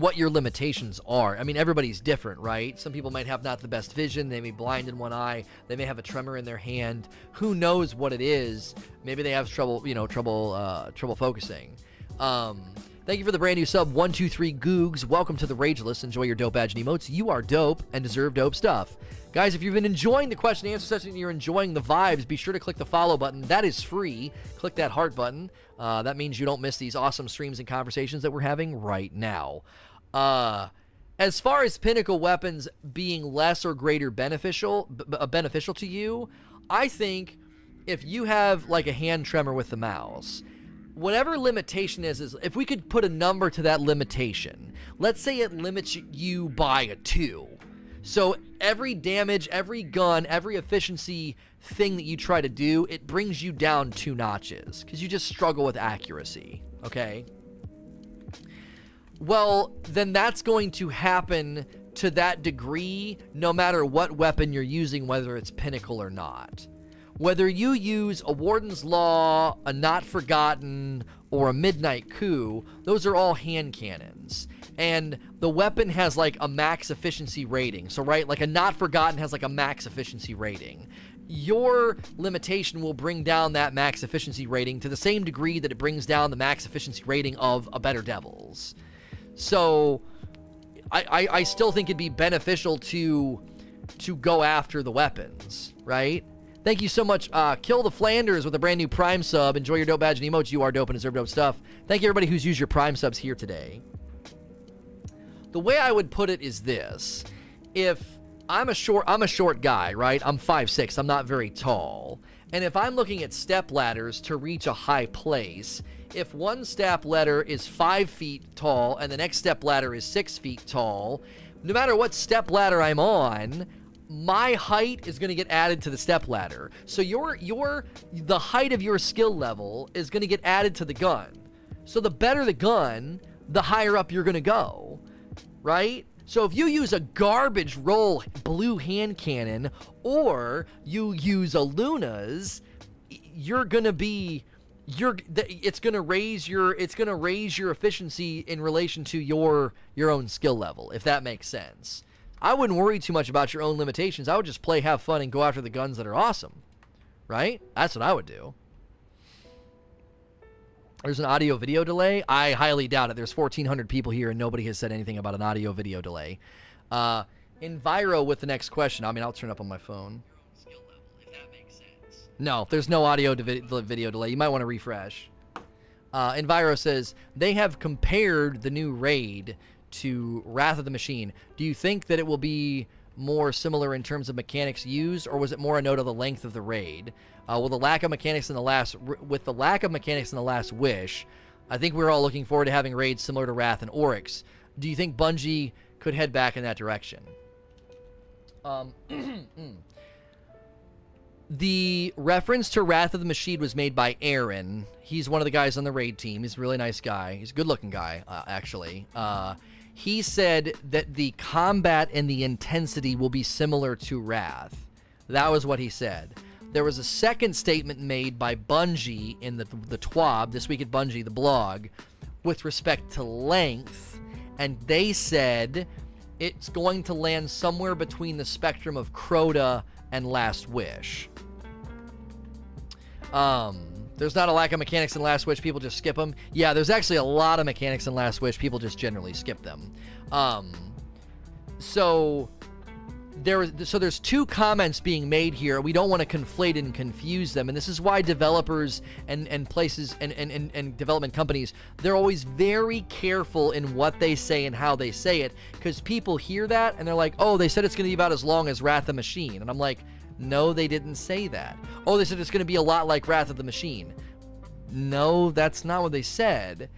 what your limitations are. I mean, everybody's different, right? Some people might have not the best vision. They may be blind in one eye. They may have a tremor in their hand. Who knows what it is? Maybe they have trouble, you know, trouble, uh, trouble focusing. Um, thank you for the brand new sub, one two three Googs. Welcome to the Rage List. Enjoy your dope badge and emotes. You are dope and deserve dope stuff. Guys, if you've been enjoying the question and answer session and you're enjoying the vibes, be sure to click the follow button. That is free. Click that heart button. Uh, that means you don't miss these awesome streams and conversations that we're having right now. Uh, as far as pinnacle weapons being less or greater beneficial b- b- beneficial to you, I think if you have like a hand tremor with the mouse, whatever limitation is is if we could put a number to that limitation. Let's say it limits you by a 2. So every damage, every gun, every efficiency thing that you try to do, it brings you down two notches because you just struggle with accuracy. Okay? Well, then that's going to happen to that degree no matter what weapon you're using, whether it's pinnacle or not. Whether you use a Warden's Law, a Not Forgotten, or a Midnight Coup, those are all hand cannons. And the weapon has like a max efficiency rating. So, right, like a Not Forgotten has like a max efficiency rating your limitation will bring down that max efficiency rating to the same degree that it brings down the max efficiency rating of a Better Devils. So I, I, I still think it'd be beneficial to to go after the weapons, right? Thank you so much. Uh, Kill the Flanders with a brand new Prime sub. Enjoy your dope badge and emotes. You are dope and deserve dope stuff. Thank you, everybody who's used your Prime subs here today. The way I would put it is this: if I'm a short I'm a short guy, right? I'm 5'6. I'm not very tall. And if I'm looking at step ladders to reach a high place, if one step ladder is five feet tall and the next step ladder is six feet tall, no matter what step ladder I'm on, my height is going to get added to the step ladder. So your your the height of your skill level is going to get added to the gun. So the better the gun, the higher up you're going to go. Right? So if you use a garbage roll blue hand cannon or you use a Luna's, you're gonna be you're it's gonna raise your it's gonna raise your efficiency in relation to your your own skill level if that makes sense. I wouldn't worry too much about your own limitations. I would just play, have fun, and go after the guns that are awesome. Right? That's what I would do. There's an audio video delay. I highly doubt it. There's 1,400 people here and nobody has said anything about an audio video delay. Uh, Enviro with the next question. I mean, I'll turn up on my phone. No, there's no audio video delay. You might want to refresh. Uh, Enviro says they have compared the new raid to Wrath of the Machine. Do you think that it will be more similar in terms of mechanics used, or was it more a note of the length of the raid? Uh, the lack of mechanics in the last, with the lack of mechanics in the last wish, I think we're all looking forward to having raids similar to Wrath and Oryx. Do you think Bungie could head back in that direction? Um, [clears throat] the reference to Wrath of the Machine was made by Aaron. He's one of the guys on the raid team. He's a really nice guy. He's a good-looking guy, uh, actually. Uh, he said that the combat and the intensity will be similar to Wrath. That was what he said. There was a second statement made by Bungie in the, the TWAB, This Week at Bungie, the blog, with respect to length, and they said it's going to land somewhere between the spectrum of Crota and Last Wish. Um, there's not a lack of mechanics in Last Wish. People just skip them. Yeah, there's actually a lot of mechanics in Last Wish. People just generally skip them. Um, so there so there's two comments being made here. We don't want to conflate and confuse them, and this is why developers and and places and and, and, and development companies they're always very careful in what they say and how they say it because people hear that and they're like, oh, they said it's going to be about as long as Wrath of the Machine, and I'm like, no, they didn't say that. Oh, they said it's going to be a lot like Wrath of the Machine. No, that's not what they said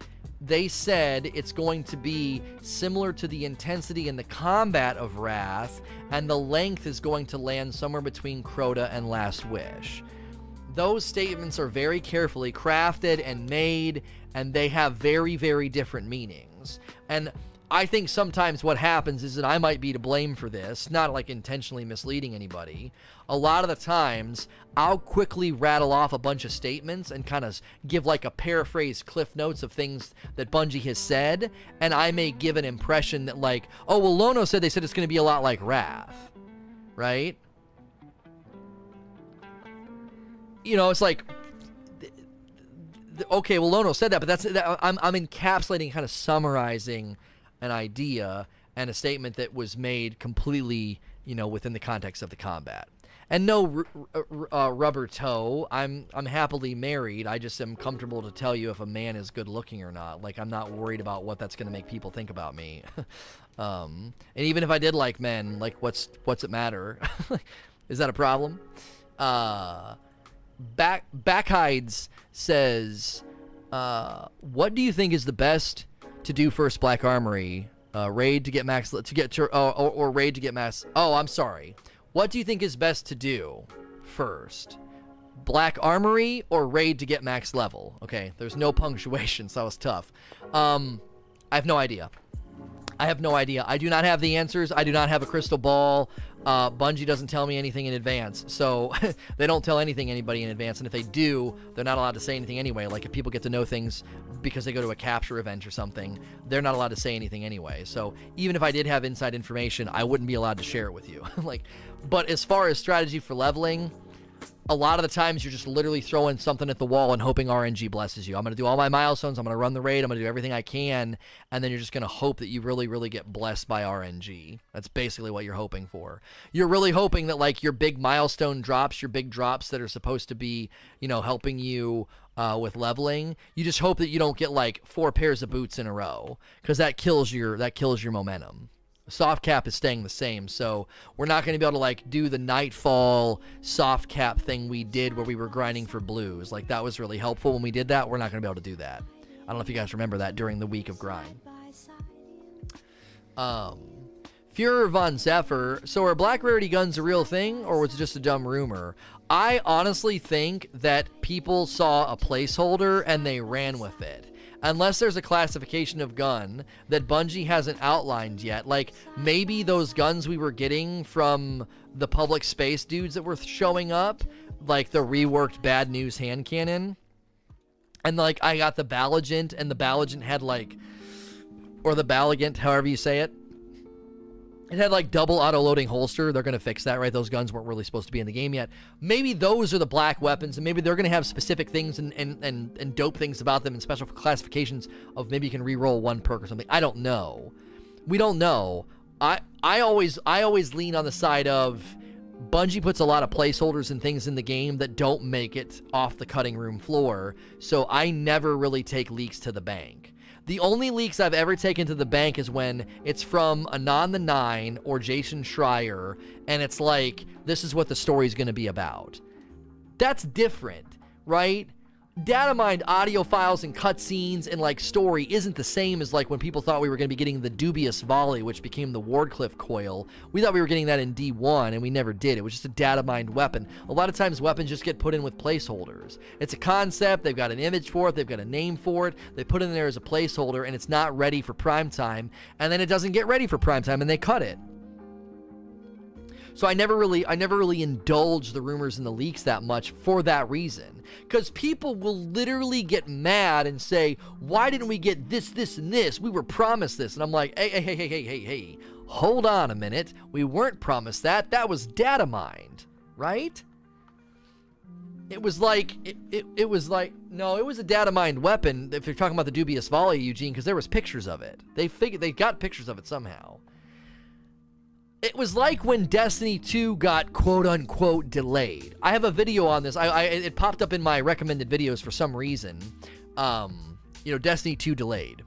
they said it's going to be similar to the intensity and the combat of Wrath, and the length is going to land somewhere between Crota and Last Wish. Those statements are very carefully crafted and made, and they have very, very different meanings. And I think sometimes what happens is that I might be to blame for this, not like intentionally misleading anybody. A lot of the times, I'll quickly rattle off a bunch of statements and kind of give like a paraphrase cliff notes of things that Bungie has said, and I may give an impression that, like, oh, well, Lono said they said it's going to be a lot like Wrath, right? You know, it's like okay, well, Lono said that, but that's that, I'm I'm encapsulating, kind of summarizing an idea and a statement that was made completely, you know, within the context of the combat. And no r- r- uh, rubber toe. I'm I'm happily married. I just am comfortable to tell you if a man is good looking or not. Like I'm not worried about what that's going to make people think about me. [laughs] um, and even if I did like men, like what's what's it matter? [laughs] is that a problem? Uh, back Backhides says Uh, what do you think is the best to do first Black Armory? Uh, raid to get max to get to, uh, or, or raid to get max. Oh, I'm sorry. What do you think is best to do first? Black Armory or raid to get max level? Okay, there's no [laughs] punctuation, so that was tough. Um, I have no idea. I have no idea. I do not have the answers. I do not have a crystal ball. Uh, Bungie doesn't tell me anything in advance, so [laughs] they don't tell anything anybody in advance. And if they do, they're not allowed to say anything anyway. Like if people get to know things because they go to a capture event or something, they're not allowed to say anything anyway. So even if I did have inside information, I wouldn't be allowed to share it with you. [laughs] like, but as far as strategy for leveling, a lot of the times you're just literally throwing something at the wall and hoping RNG blesses you. I'm going to do all my milestones. I'm going to run the raid. I'm going to do everything I can. And then you're just going to hope that you really, really get blessed by RNG. That's basically what you're hoping for. You're really hoping that, like, your big milestone drops, your big drops that are supposed to be, you know, helping you uh, with leveling, you just hope that you don't get, like, four pairs of boots in a row because that kills your, that kills your momentum soft cap is staying the same. So we're not going to be able to like do the nightfall soft cap thing we did where we were grinding for blues. Like that was really helpful when we did that. We're not going to be able to do that. I don't know if you guys remember that during the week of grind. Um Führer von Zephyr. So are black rarity guns a real thing, or was it just a dumb rumor? I honestly think that people saw a placeholder and they ran with it unless there's a classification of gun that Bungie hasn't outlined yet. Like maybe those guns we were getting from the public space dudes that were showing up, like the reworked bad news hand cannon. And like I got the Balligant and the Balligant had like or the Balligant, however you say it. It had like double auto loading holster. They're going to fix that, right? Those guns weren't really supposed to be in the game yet. Maybe those are the black weapons, and maybe they're going to have specific things and, and, and, and dope things about them and special classifications of maybe you can re-roll one perk or something. I don't know. We don't know. I I always I always lean on the side of Bungie puts a lot of placeholders and things in the game that don't make it off the cutting room floor. So I never really take leaks to the bank. The only leaks I've ever taken to the bank is when it's from Anon the Nine or Jason Schreier, and it's like, this is what the story's to be about. That's different, right? Data mined audio files and cutscenes and like story isn't the same as like when people thought we were going to be getting the dubious volley which became the wardcliff coil. We thought we were getting that in d1 and we never did. It was just a data mined weapon. A lot of times weapons just get put in with placeholders. It's a concept they've got an image for it they've got a name for it they put it in there as a placeholder and it's not ready for prime time and then it doesn't get ready for prime time and they cut it so I never really I never really indulge the rumors and the leaks that much for that reason. Cuz people will literally get mad and say, "Why didn't we get this this and this? We were promised this." And I'm like, "Hey, hey, hey, hey, hey, hey, hey. Hold on a minute. We weren't promised that. That was data mined, right?" It was like it, it, it was like no, it was a data mined weapon. If you're talking about the dubious volley, Eugene, because there was pictures of it. They figured they got pictures of it somehow. It was like when Destiny 2 got quote unquote delayed. I have a video on this. I, I it popped up in my recommended videos for some reason. Um, you know, Destiny 2 delayed.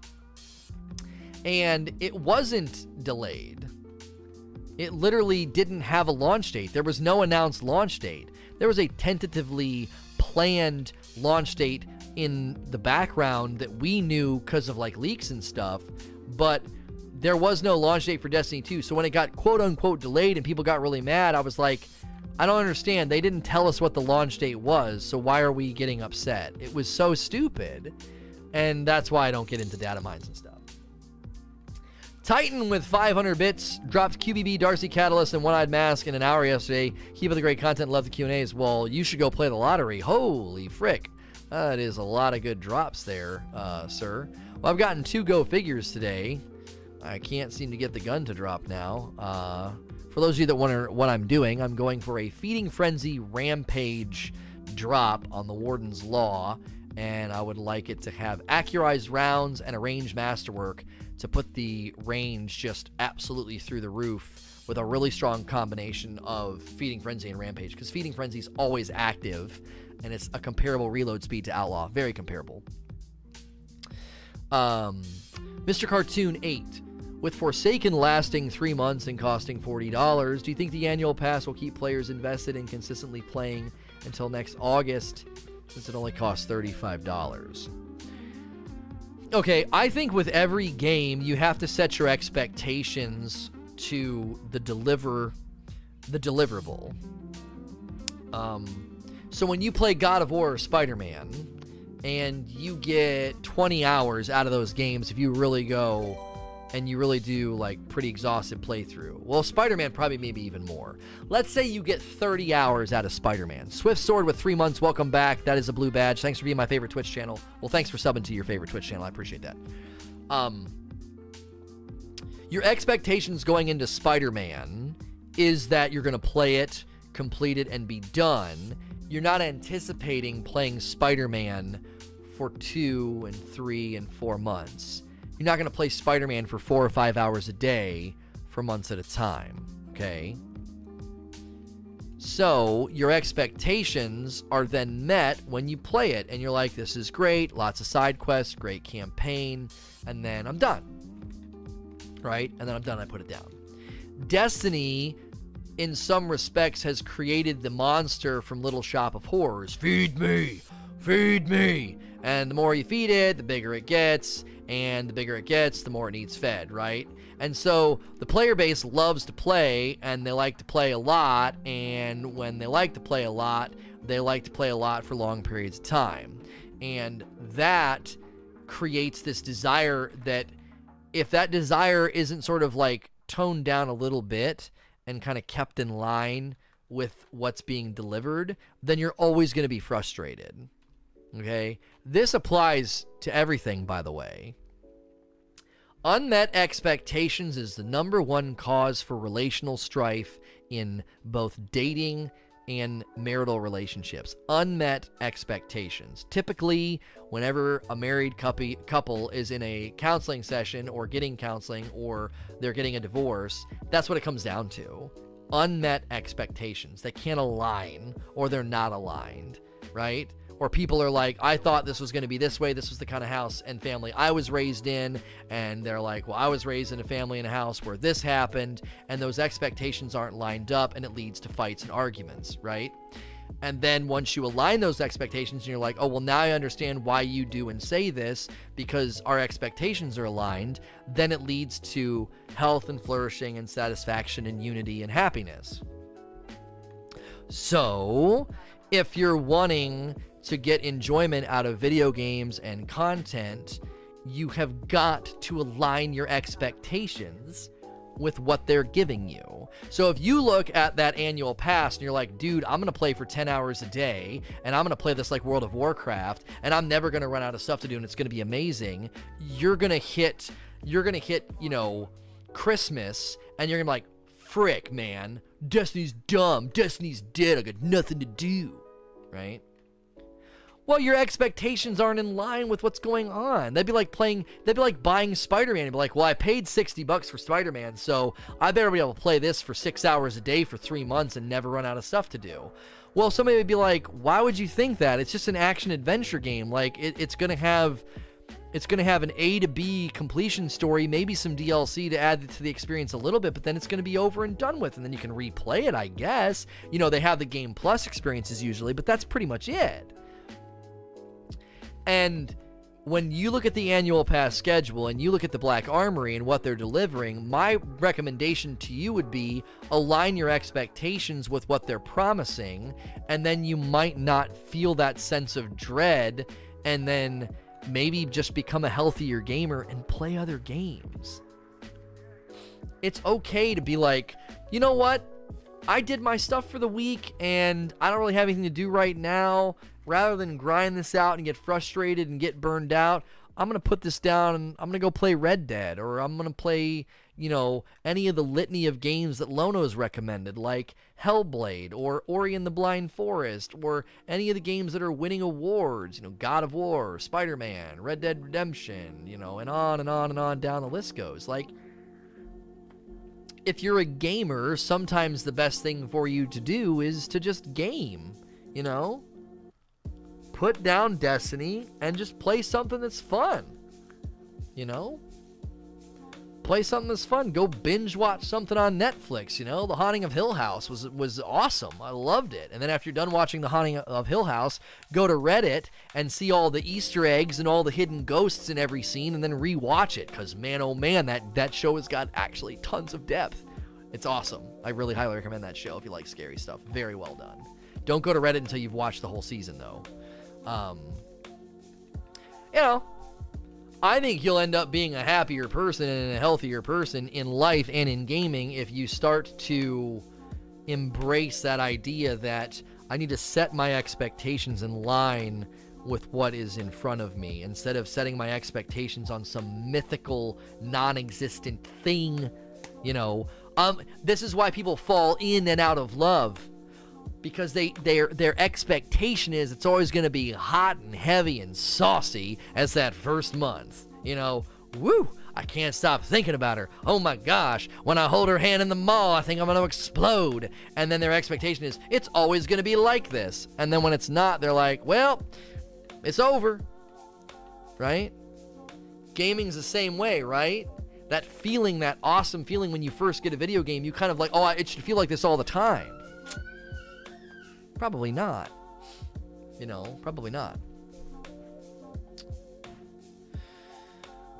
And it wasn't delayed. It literally didn't have a launch date. There was no announced launch date. There was a tentatively planned launch date in the background that we knew because of like leaks and stuff, but there was no launch date for Destiny 2. So when it got quote unquote delayed and people got really mad, I was like, I don't understand. They didn't tell us what the launch date was, so why are we getting upset? It was so stupid. And that's why I don't get into data mines and stuff. Titan with 500 bits dropped QBB, DARCI Catalyst, and One Eyed Mask in an hour yesterday. Keep up the great content. Love the Q&As. Well, you should go play the lottery. Holy frick. That is a lot of good drops there, uh, sir. Well, I've gotten two go figures today. I can't seem to get the gun to drop now. Uh, for those of you that wonder what I'm doing, I'm going for a Feeding Frenzy Rampage drop on the Warden's Law, and I would like it to have accurized rounds and a range masterwork to put the range just absolutely through the roof with a really strong combination of Feeding Frenzy and Rampage, because Feeding Frenzy is always active, and it's a comparable reload speed to Outlaw, very comparable. Um, Mr. Cartoon 8. With Forsaken lasting three months and costing $40, do you think the annual pass will keep players invested in consistently playing until next August, since it only costs $35? Okay, I think with every game you have to set your expectations to the deliver the deliverable. Um so when you play God of War or Spider-Man and you get 20 hours out of those games if you really go and you really do like pretty exhaustive playthrough. Well, Spider-Man probably maybe even more. Let's say you get 30 hours out of Spider-Man. Swift Sword with three months. Welcome back. That is a blue badge. Thanks for being my favorite Twitch channel. Well, thanks for subbing to your favorite Twitch channel. I appreciate that. Um, your expectations going into Spider-Man is that you're going to play it, complete it, and be done. You're not anticipating playing Spider-Man for two and three and four months you're not going to play Spider Man for four or five hours a day for months at a time. Okay? So your expectations are then met when you play it, and you're like, this is great, lots of side quests, great campaign, and then I'm done. Right? And then I'm done, I put it down. Destiny, in some respects, has created the monster from Little Shop of Horrors feed me, feed me. And the more you feed it, the bigger it gets and the bigger it gets, the more it needs fed, right? And so the player base loves to play and they like to play a lot. And when they like to play a lot, they like to play a lot for long periods of time. And that creates this desire that if that desire isn't sort of like toned down a little bit and kind of kept in line with what's being delivered, then you're always going to be frustrated. Okay? This applies to everything, by the way. Unmet expectations is the number one cause for relational strife in both dating and marital relationships. Unmet expectations. Typically, whenever a married couple is in a counseling session or getting counseling or they're getting a divorce, that's what it comes down to. Unmet expectations. They can't align or they're not aligned, right? Or people are like, I thought this was going to be this way. This was the kind of house and family I was raised in. And they're like, well, I was raised in a family in a house where this happened. And those expectations aren't lined up and it leads to fights and arguments, right? And then once you align those expectations and you're like, oh, well, now I understand why you do and say this because our expectations are aligned, then it leads to health and flourishing and satisfaction and unity and happiness. So, if you're wanting to get enjoyment out of video games and content, you have got to align your expectations with what they're giving you. So if you look at that annual pass and you're like, dude, I'm going to play for 10 hours a day and I'm going to play this like World of Warcraft and I'm never going to run out of stuff to do and it's going to be amazing, you're going to hit you're going to hit, you know, Christmas and you're going to be like, frick, man, Destiny's dumb. Destiny's dead. I got nothing to do. Right? Well, your expectations aren't in line with what's going on. They'd be like playing, they'd be like buying Spider Man and be like, well, I paid 60 bucks for Spider Man, so I better be able to play this for six hours a day for three months and never run out of stuff to do. Well, somebody would be like, why would you think that? It's just an action adventure game. Like, it, it's going to have. It's going to have an A to B completion story, maybe some DLC to add to the experience a little bit, but then it's going to be over and done with, and then you can replay it, I guess. You know, they have the Game Plus experiences usually, but that's pretty much it. And when you look at the annual pass schedule and you look at the Black Armory and what they're delivering, my recommendation to you would be align your expectations with what they're promising, and then you might not feel that sense of dread, and then maybe just become a healthier gamer and play other games. It's okay to be like, you know what? I did my stuff for the week and I don't really have anything to do right now rather than grind this out and get frustrated and get burned out, I'm going to put this down and I'm going to go play Red Dead or I'm going to play, you know, any of the litany of games that Lono's recommended, like Hellblade or Ori and the Blind Forest or any of the games that are winning awards, you know, God of War, Spider Man, Red Dead Redemption, you know, and on and on and on down the list goes. Like, if you're a gamer, sometimes the best thing for you to do is to just game, you know? Put down Destiny and just play something that's fun. You know? play something that's fun. Go binge watch something on Netflix. You know, The Haunting of Hill House was was awesome. I loved it. And then after you're done watching The Haunting of Hill House, go to Reddit and see all the Easter eggs and all the hidden ghosts in every scene, and then rewatch it. Cause man, oh man, that that show has got actually tons of depth. It's awesome. I really highly recommend that show if you like scary stuff. Very well done. Don't go to Reddit until you've watched the whole season, though. Um, you know, I think you'll end up being a happier person and a healthier person in life and in gaming if you start to embrace that idea that I need to set my expectations in line with what is in front of me instead of setting my expectations on some mythical, non existent thing. You know, um, this is why people fall in and out of love because they their their expectation is it's always going to be hot and heavy and saucy as that first month. You know, woo! I can't stop thinking about her. Oh my gosh, when I hold her hand in the mall, I think I'm going to explode. And then their expectation is it's always going to be like this. And then when it's not, they're like, well, it's over. Right? Gaming's the same way, right? That feeling, that awesome feeling when you first get a video game, you kind of like, oh, it should feel like this all the time. Probably not. You know, probably not.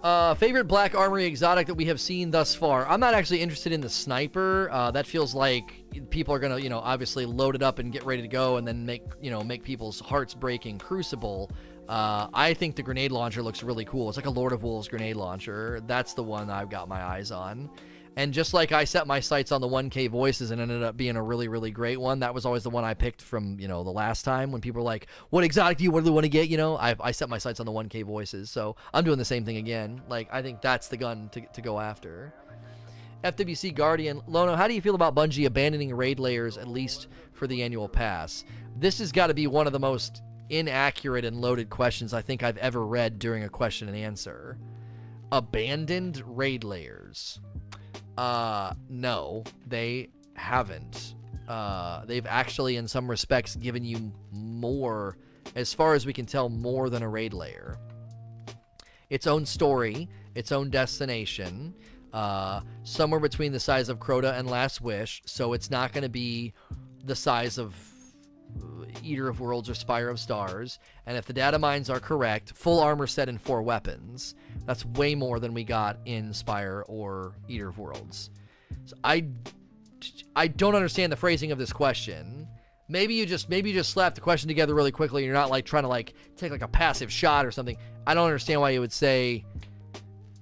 Uh, favorite Black Armory exotic that we have seen thus far. I'm not actually interested in the sniper. Uh, that feels like people are gonna, you know, obviously load it up and get ready to go, and then make, you know, make people's hearts break in Crucible. Uh, I think the grenade launcher looks really cool. It's like a Lord of Wolves grenade launcher. That's the one I've got my eyes on. And just like I set my sights on the 1K voices and ended up being a really, really great one, that was always the one I picked from, you know, the last time when people were like, what exotic do you really want to get? You know, I, I set my sights on the 1K voices. So I'm doing the same thing again. Like, I think that's the gun to, to go after. FWC Guardian. Lono, how do you feel about Bungie abandoning raid layers, at least for the annual pass? This has got to be one of the most inaccurate and loaded questions I think I've ever read during a question and answer. Abandoned raid layers. Uh, no, they haven't. Uh, they've actually, in some respects, given you more, as far as we can tell, more than a raid layer. Its own story, its own destination, uh, somewhere between the size of Crota and Last Wish, so it's not going to be the size of Eater of Worlds or Spire of Stars. And if the data mines are correct, full armor set and four weapons. That's way more than we got in Spire or Eater of Worlds. So I, I don't understand the phrasing of this question. Maybe you just maybe you just slap the question together really quickly. And you're not like trying to like take like a passive shot or something. I don't understand why you would say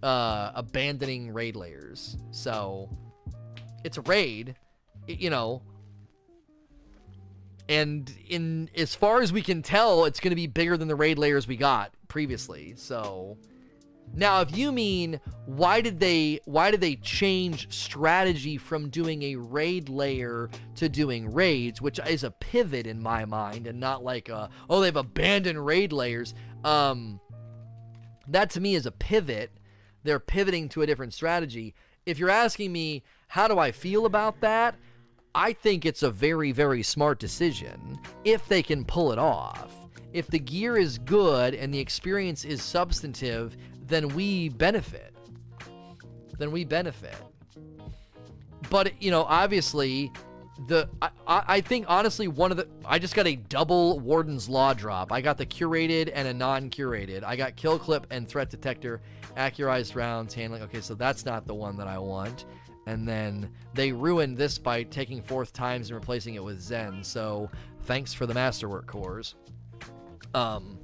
uh, abandoning raid layers. So it's a raid, you know, and in as far as we can tell, it's going to be bigger than the raid layers we got previously. So now, if you mean why did they why did they change strategy from doing a raid layer to doing raids, which is a pivot in my mind, and not like a, oh they've abandoned raid layers. Um, that to me is a pivot. They're pivoting to a different strategy. If you're asking me how do I feel about that, I think it's a very, very smart decision if they can pull it off. If the gear is good and the experience is substantive, then we benefit. Then we benefit. But, you know, obviously, the I, I think honestly one of the I just got a double Warden's Law drop. I got the curated and a non-curated. I got kill clip and threat detector, accurized rounds, handling. Okay, so that's not the one that I want and then they ruined this by taking fourth times and replacing it with Zen. So thanks for the masterwork cores. Um.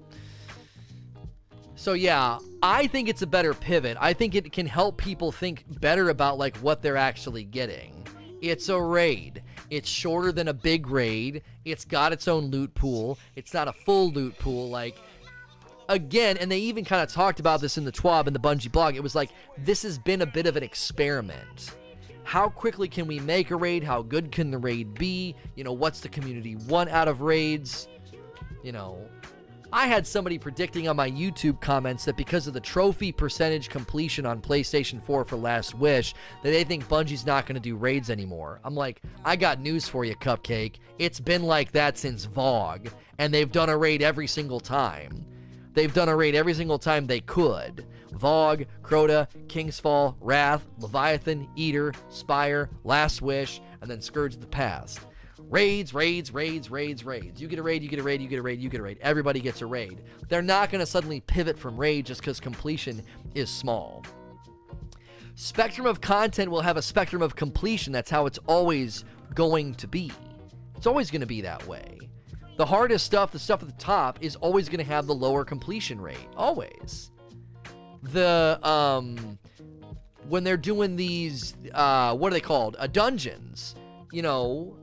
So yeah, I think it's a better pivot. I think it can help people think better about like what they're actually getting. It's a raid. It's shorter than a big raid. It's got its own loot pool. It's not a full loot pool like again, and they even kind of talked about this in the TWAB and the Bungie blog. It was like this has been a bit of an experiment how quickly can we make a raid? How good can the raid be? You know, what's the community want out of raids? You know, I had somebody predicting on my YouTube comments that because of the trophy percentage completion on PlayStation 4 for Last Wish, that they think Bungie's not going to do raids anymore. I'm like, I got news for you, Cupcake. It's been like that since VOG, and they've done a raid every single time. They've done a raid every single time they could VoG, Crota, Kingsfall, Wrath, Leviathan, Eater, Spire, Last Wish, and then Scourge of the Past. Raids, raids, raids, raids, raids. You get a raid, you get a raid, you get a raid, you get a raid. Everybody gets a raid. They're not going to suddenly pivot from raid just because completion is small. Spectrum of content will have a spectrum of completion. That's how it's always going to be. It's always going to be that way. The hardest stuff, the stuff at the top, is always going to have the lower completion rate. Always. The um, when they're doing these, uh, what are they called? Uh, dungeons. You know,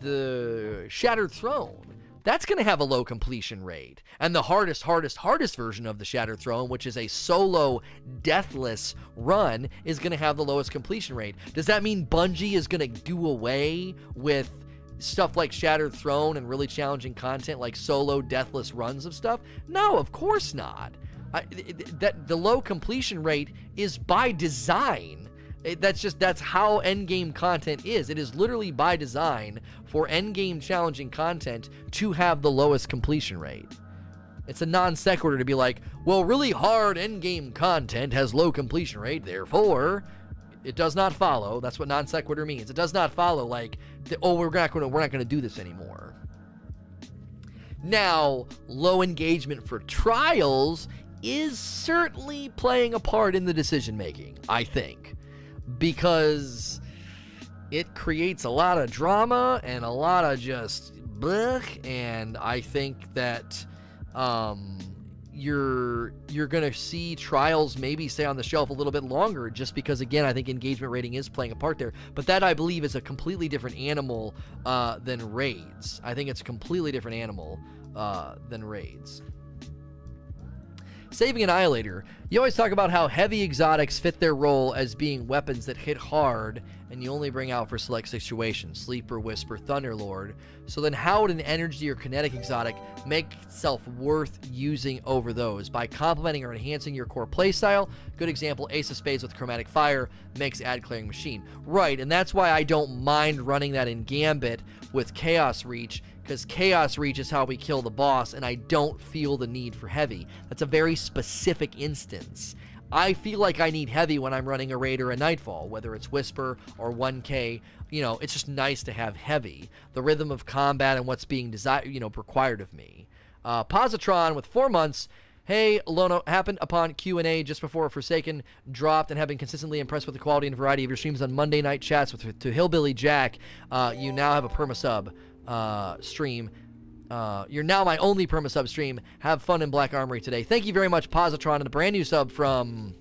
the Shattered Throne. That's going to have a low completion rate. And the hardest, hardest, hardest version of the Shattered Throne, which is a solo, deathless run, is going to have the lowest completion rate. Does that mean Bungie is going to do away with stuff like Shattered Throne and really challenging content like solo, deathless runs of stuff? No, of course not. That the low completion rate is by design. It, that's just that's how endgame content is. It is literally by design for endgame challenging content to have the lowest completion rate. It's a non sequitur to be like, well, really hard endgame content has low completion rate, therefore it does not follow. That's what non sequitur means. It does not follow like, oh, we're not going to we're not going to do this anymore. Now, low engagement for trials is certainly playing a part in the decision making, I think. Because it creates a lot of drama and a lot of just blech, and I think that um, you're you're gonna see trials maybe stay on the shelf a little bit longer just because again I think engagement rating is playing a part there. But that I believe is a completely different animal uh, than raids. I think it's a completely different animal uh, than raids Saving Annihilator, you always talk about how heavy exotics fit their role as being weapons that hit hard and you only bring out for select situations Sleeper, Whisper, Thunderlord. So then, how would an energy or kinetic exotic make itself worth using over those? By complementing or enhancing your core playstyle. Good example Ace of Spades with Chromatic Fire makes Ad Clearing Machine. Right, and that's why I don't mind running that in Gambit with Chaos Reach because Chaos Reach is how we kill the boss, and I don't feel the need for heavy. That's a very specific instance. I feel like I need heavy when I'm running a raid or a nightfall, whether it's Whisper or 1K. You know, it's just nice to have heavy. The rhythm of combat and what's being desired, you know, required of me. Uh, Positron with four months. Hey, Lono, happened upon Q&A just before Forsaken dropped and have been consistently impressed with the quality and variety of your streams on Monday night chats with to Hillbilly Jack. Uh, you now have a perma sub uh, stream. Uh, you're now my only perma sub stream. Have fun in Black Armory today. Thank you very much, Positron, and a brand new sub from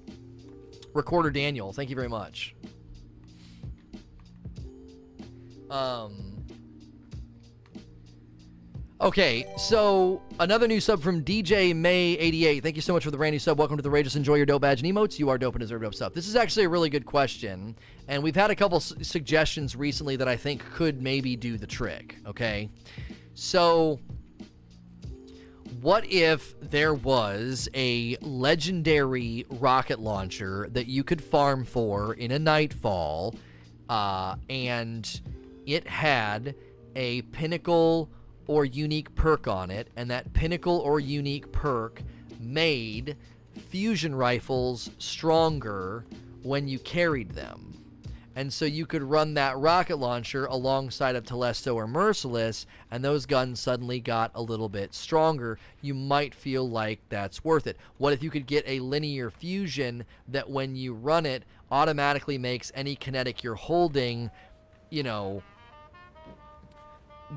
Recorder Daniel. Thank you very much. Um. Okay, so another new sub from DJ May88. Thank you so much for the brand new sub. Welcome to the Rageous Enjoy Your Dope Badge and Emotes. You are dope and deserve dope stuff. This is actually a really good question, and we've had a couple suggestions recently that I think could maybe do the trick. Okay, so what if there was a legendary rocket launcher that you could farm for in a nightfall, uh, and it had a pinnacle or unique perk on it, and that pinnacle or unique perk made fusion rifles stronger when you carried them. And so you could run that rocket launcher alongside of Telesto or Merciless, and those guns suddenly got a little bit stronger. You might feel like that's worth it. What if you could get a linear fusion that when you run it automatically makes any kinetic you're holding, you know,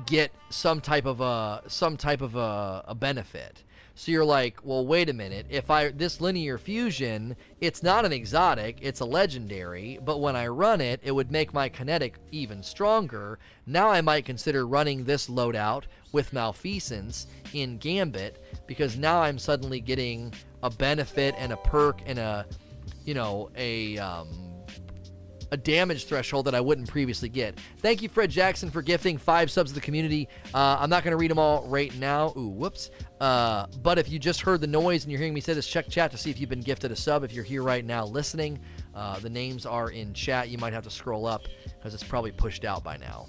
get some type of a some type of a, a benefit. So you're like, well, wait a minute. If I this linear fusion, it's not an exotic, it's a legendary, but when I run it, it would make my kinetic even stronger. Now I might consider running this loadout with Malfeasance in Gambit because now I'm suddenly getting a benefit and a perk and a you know, a um, a damage threshold that I wouldn't previously get. Thank you, Fred Jackson, for gifting five subs to the community. Uh, I'm not going to read them all right now. Ooh, whoops. Uh, but if you just heard the noise and you're hearing me say this, check chat to see if you've been gifted a sub. If you're here right now listening, uh, the names are in chat. You might have to scroll up because it's probably pushed out by now.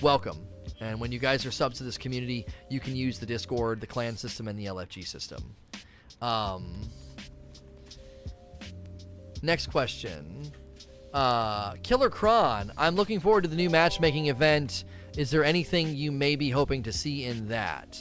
Welcome. And when you guys are subs to this community, you can use the Discord, the clan system, and the LFG system. Um, Next question. Uh, Killer Kron, I'm looking forward to the new matchmaking event. Is there anything you may be hoping to see in that?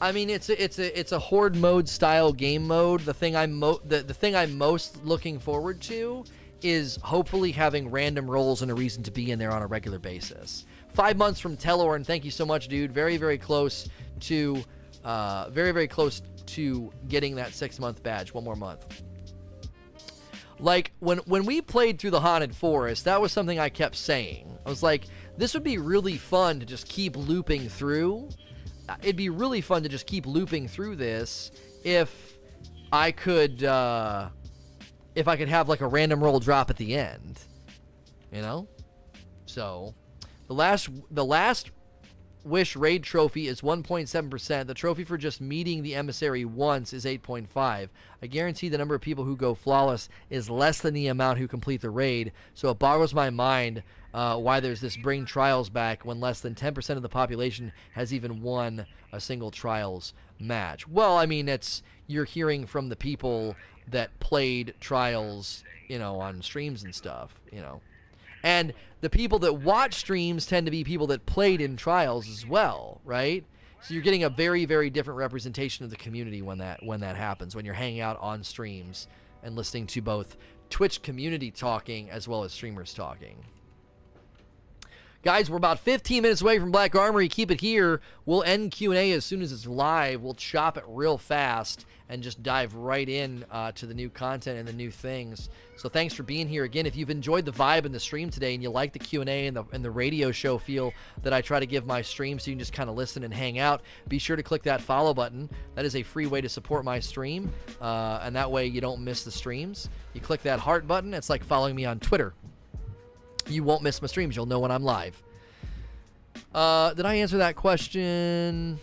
I mean, it's a, it's a it's a horde mode style game mode. The thing I'm mo- the, the thing I'm most looking forward to is hopefully having random rolls and a reason to be in there on a regular basis. Five months from Telor, and thank you so much, dude. Very very close to uh, very very close to getting that six month badge. One more month. Like when when we played through the haunted forest, that was something I kept saying. I was like, this would be really fun to just keep looping through it'd be really fun to just keep looping through this if I could uh, if I could have like a random roll drop at the end. You know? So the last the last wish raid trophy is 1.7%. The trophy for just meeting the emissary once is 8.5. I guarantee the number of people who go flawless is less than the amount who complete the raid, so it boggles my mind uh, why there's this bring trials back when less than 10% of the population has even won a single trials match. Well, I mean, it's you're hearing from the people that played trials, you know, on streams and stuff, you know. And the people that watch streams tend to be people that played in trials as well, right? So you're getting a very, very different representation of the community when that when that happens, when you're hanging out on streams and listening to both Twitch community talking as well as streamers talking. Guys, we're about 15 minutes away from Black Armory. Keep it here. We'll end Q&A as soon as it's live. We'll chop it real fast and just dive right in uh, to the new content and the new things. So thanks for being here again. If you've enjoyed the vibe in the stream today and you like the Q&A and the, and the radio show feel that I try to give my stream so you can just kind of listen and hang out, be sure to click that follow button. That is a free way to support my stream, uh, and that way you don't miss the streams. You click that heart button. It's like following me on Twitter you won't miss my streams. You'll know when I'm live. Uh, did I answer that question?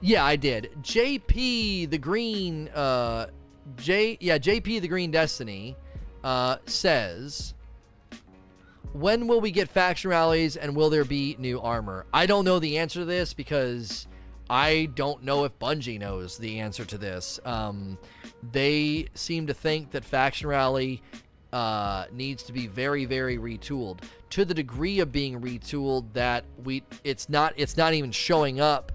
Yeah, I did. JP the Green, uh, J, yeah, JP the Green Destiny, uh, says, when will we get faction rallies and will there be new armor? I don't know the answer to this because I don't know if Bungie knows the answer to this. Um, they seem to think that faction rally uh, needs to be very, very retooled to the degree of being retooled that we it's not it's not even showing up.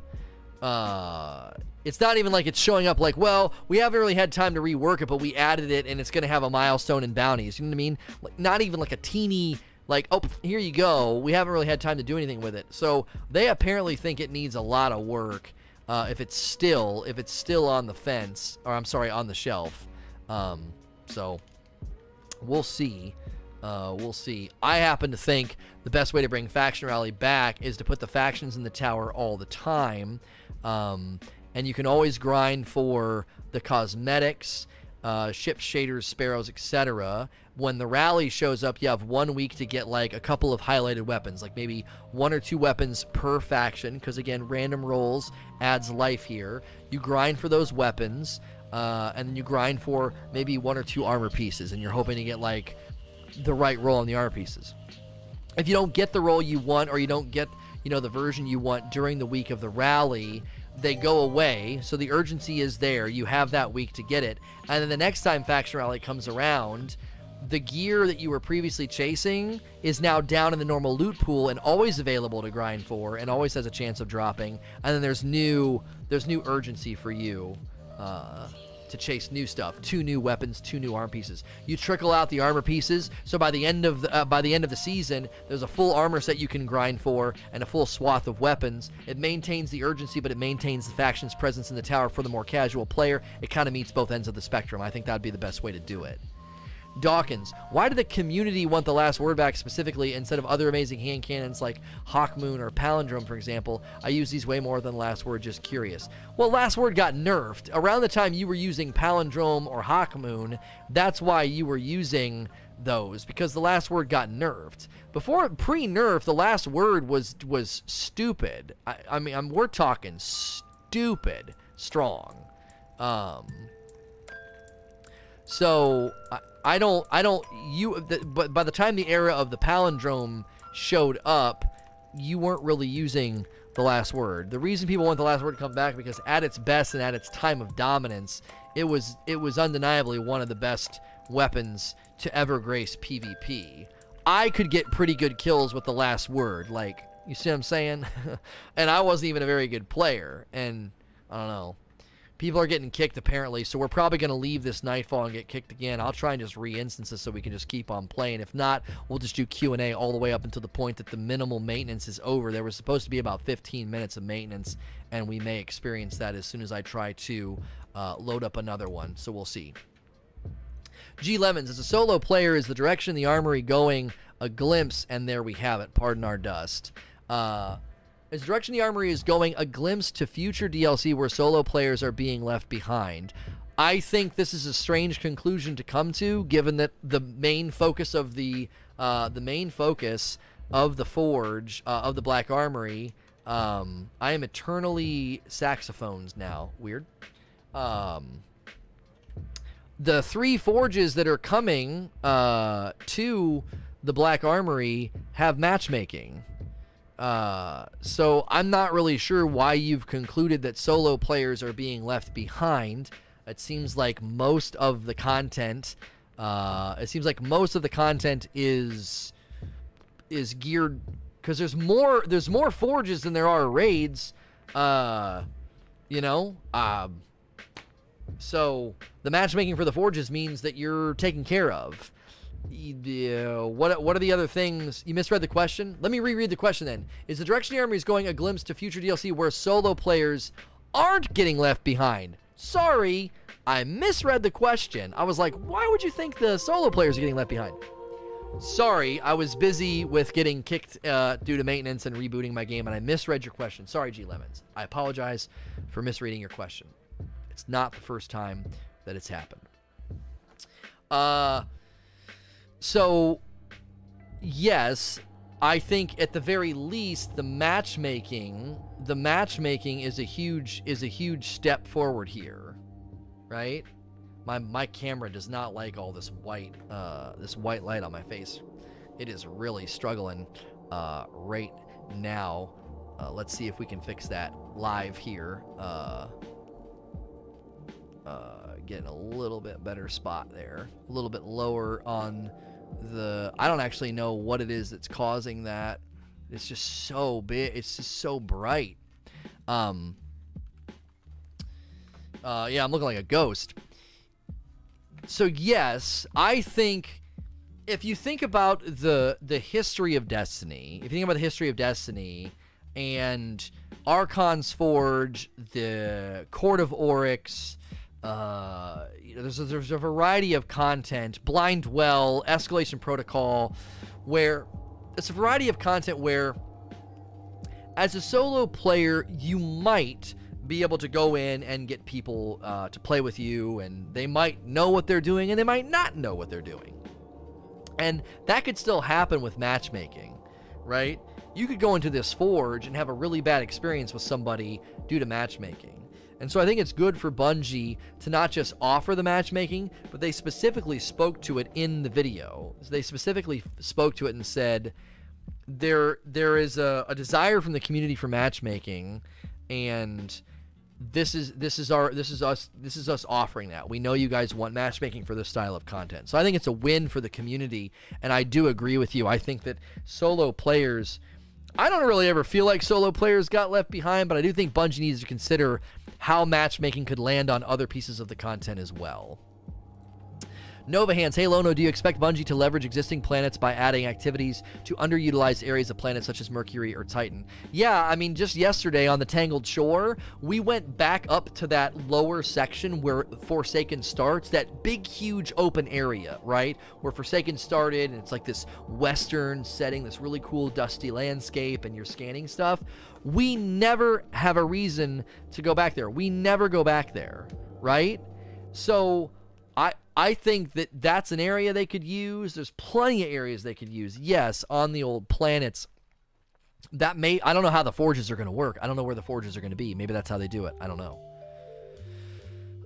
Uh, it's not even like it's showing up like, well, we haven't really had time to rework it, but we added it and it's going to have a milestone and bounties. You know what I mean? Like, not even like a teeny like, oh, here you go. We haven't really had time to do anything with it. So they apparently think it needs a lot of work. Uh, if it's still if it's still on the fence, or I'm sorry, on the shelf. Um, so We'll see. Uh, we'll see. I happen to think the best way to bring Faction Rally back is to put the factions in the tower all the time. Um, and you can always grind for the cosmetics, uh, ship shaders, sparrows, etc. When the rally shows up, you have one week to get like a couple of highlighted weapons, like maybe one or two weapons per faction, because again, random rolls adds life here. You grind for those weapons uh, and then you grind for maybe one or two armor pieces, and you're hoping to get like the right roll on the armor pieces. If you don't get the roll you want, or you don't get you know the version you want during the week of the rally, they go away. So the urgency is there. You have that week to get it, and then the next time faction rally comes around. The gear that you were previously chasing is now down in the normal loot pool and always available to grind for, and always has a chance of dropping. And then there's new there's new urgency for you uh, to chase new stuff, two new weapons, two new arm pieces. You trickle out the armor pieces, so by the end of the, uh, by the end of the season, there's a full armor set you can grind for and a full swath of weapons. It maintains the urgency, but it maintains the faction's presence in the tower for the more casual player. It kind of meets both ends of the spectrum. I think that'd be the best way to do it. Dawkins, why did the community want the last word back specifically instead of other amazing hand cannons like Hawkmoon or Palindrome, for example? I use these way more than last word, just curious. Well, last word got nerfed. Around the time you were using Palindrome or Hawkmoon, that's why you were using those, because the last word got nerfed. Before pre-nerf, the last word was was stupid. I, I mean, I'm, we're talking stupid strong. Um, so I, I don't, I don't, you, the, but by the time the era of the palindrome showed up, you weren't really using the last word. The reason people want the last word to come back because at its best and at its time of dominance, it was it was undeniably one of the best weapons to ever grace PvP. I could get pretty good kills with the last word. Like, you see what I'm saying? [laughs] and I wasn't even a very good player. And I don't know. People are getting kicked apparently, so we're probably going to leave this Nightfall and get kicked again. I'll try and just re-instance this so we can just keep on playing. If not, we'll just do Q&A all the way up until the point that the minimal maintenance is over. There was supposed to be about 15 minutes of maintenance, and we may experience that as soon as I try to uh, load up another one. So we'll see. G Lemons, as a solo player, is the direction the armory going? A glimpse, and there we have it. Pardon our dust. Uh, as direction the armory is going, a glimpse to future DLC where solo players are being left behind. I think this is a strange conclusion to come to, given that the main focus of the uh, the main focus of the forge uh, of the Black Armory. Um, I am eternally saxophones now. Weird. Um, the three forges that are coming uh, to the Black Armory have matchmaking. Uh, so I'm not really sure why you've concluded that solo players are being left behind. It seems like most of the content, uh, it seems like most of the content is is geared because there's more there's more forges than there are raids. Uh, you know, um, so the matchmaking for the forges means that you're taken care of yeah, what what are the other things? You misread the question. Let me reread the question then. Is the Direction Army is going a glimpse to future DLC where solo players aren't getting left behind? Sorry, I misread the question. I was like, why would you think the solo players are getting left behind? Sorry, I was busy with getting kicked uh, due to maintenance and rebooting my game, and I misread your question. Sorry, G Lemons. I apologize for misreading your question. It's not the first time that it's happened. Uh so, yes, I think at the very least the matchmaking, the matchmaking is a huge is a huge step forward here, right? My my camera does not like all this white uh, this white light on my face. It is really struggling uh, right now. Uh, let's see if we can fix that live here. Uh, uh, getting a little bit better spot there, a little bit lower on the I don't actually know what it is that's causing that. It's just so big. It's just so bright. Um. Uh, yeah, I'm looking like a ghost. So yes, I think if you think about the the history of Destiny, if you think about the history of Destiny and Archon's Forge, the Court of Oryx, uh, you know, there's a, there's a variety of content, Blind Well, Escalation Protocol, where it's a variety of content where, as a solo player, you might be able to go in and get people uh, to play with you, and they might know what they're doing, and they might not know what they're doing. And that could still happen with matchmaking, right? You could go into this forge and have a really bad experience with somebody due to matchmaking. And so I think it's good for Bungie to not just offer the matchmaking, but they specifically spoke to it in the video. They specifically spoke to it and said there there is a, a desire from the community for matchmaking, and this is this is our this is us this is us offering that. We know you guys want matchmaking for this style of content. So I think it's a win for the community, and I do agree with you. I think that solo players I don't really ever feel like solo players got left behind, but I do think Bungie needs to consider how matchmaking could land on other pieces of the content as well. Nova Hands, hey Lono, do you expect Bungie to leverage existing planets by adding activities to underutilized areas of planets such as Mercury or Titan? Yeah, I mean, just yesterday on the Tangled Shore, we went back up to that lower section where Forsaken starts, that big, huge open area, right? Where Forsaken started, and it's like this western setting, this really cool dusty landscape, and you're scanning stuff. We never have a reason to go back there. We never go back there, right? So I I think that that's an area they could use. There's plenty of areas they could use. Yes, on the old planets. That may I don't know how the forges are going to work. I don't know where the forges are going to be. Maybe that's how they do it. I don't know.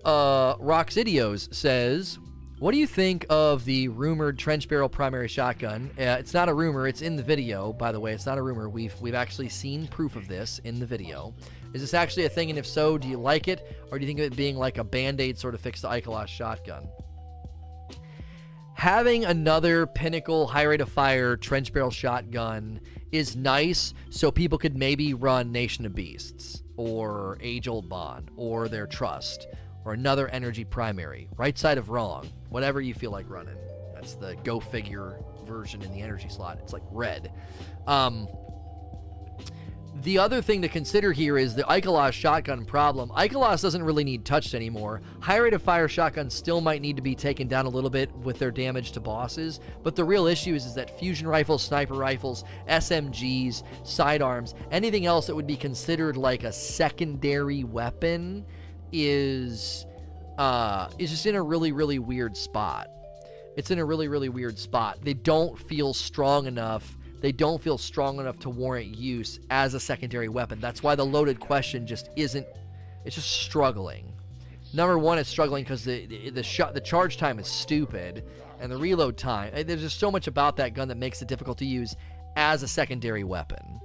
Uh, Roxidios says, "What do you think of the rumored trench barrel primary shotgun? Uh, it's not a rumor. It's in the video, by the way. It's not a rumor. We've we've actually seen proof of this in the video. Is this actually a thing? And if so, do you like it, or do you think of it being like a band aid sort of fix to Ikelos shotgun?" having another pinnacle high rate of fire trench barrel shotgun is nice so people could maybe run Nation of Beasts or Age Old Bond or their Trust or another energy primary. Right side of wrong, whatever you feel like running. That's the go figure version in the energy slot. It's like red. Um, the other thing to consider here is the Ikelos shotgun problem. Ikelos doesn't really need touched anymore. High rate of fire shotguns still might need to be taken down a little bit with their damage to bosses, but the real issue is, is that fusion rifles, sniper rifles, SMGs, sidearms, anything else that would be considered like a secondary weapon is uh, is just in a really, really weird spot. It's in a really, really weird spot. They don't feel strong enough they don't feel strong enough to warrant use as a secondary weapon. That's why the loaded question just isn't. It's just struggling. Number one, it's struggling because the the, the shot the charge time is stupid, and the reload time. Eh, there's just so much about that gun that makes it difficult to use as a secondary weapon.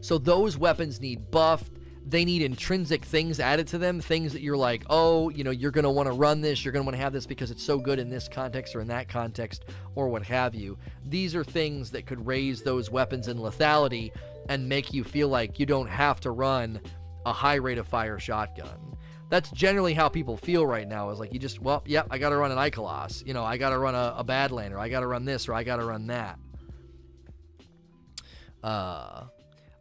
So those weapons need buffed they need intrinsic things added to them, things that you're like, oh, you know, you're going to want to run this, you're going to want to have this because it's so good in this context or in that context or what have you. These are things that could raise those weapons in lethality and make you feel like you don't have to run a high rate of fire shotgun. That's generally how people feel right now. Is like you just, well, yep, I got to run an Ikelos. You know, I got to run a, a Badlander. I got to run this or I got to run that. Uh,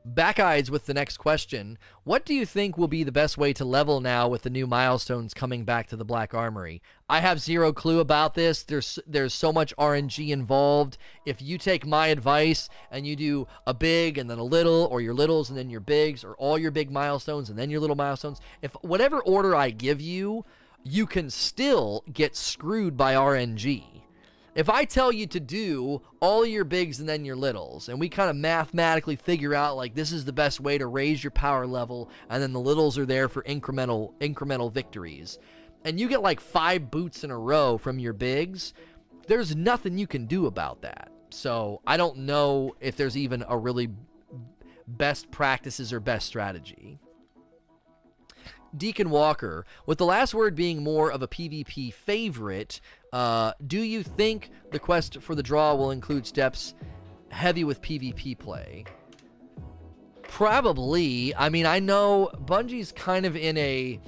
Back eyes with the next question. What do you think will be the best way to level now with the new milestones coming back to the Black Armory? I have zero clue about this. There's there's so much RNG involved. If you take my advice and you do a big and then a little, or your littles and then your bigs, or all your big milestones and then your little milestones, if whatever order I give you, you can still get screwed by RNG. If I tell you to do all your bigs and then your littles, and we kind of mathematically figure out like this is the best way to raise your power level, and then the littles are there for incremental incremental victories, and you get like five boots in a row from your bigs, there's nothing you can do about that. So I don't know if there's even a really best practices or best strategy. Deacon Walker, with the last word being more of a PvP favorite, uh, do you think the quest for the draw will include steps heavy with PvP play? Probably. I mean, I know Bungie's kind of in a.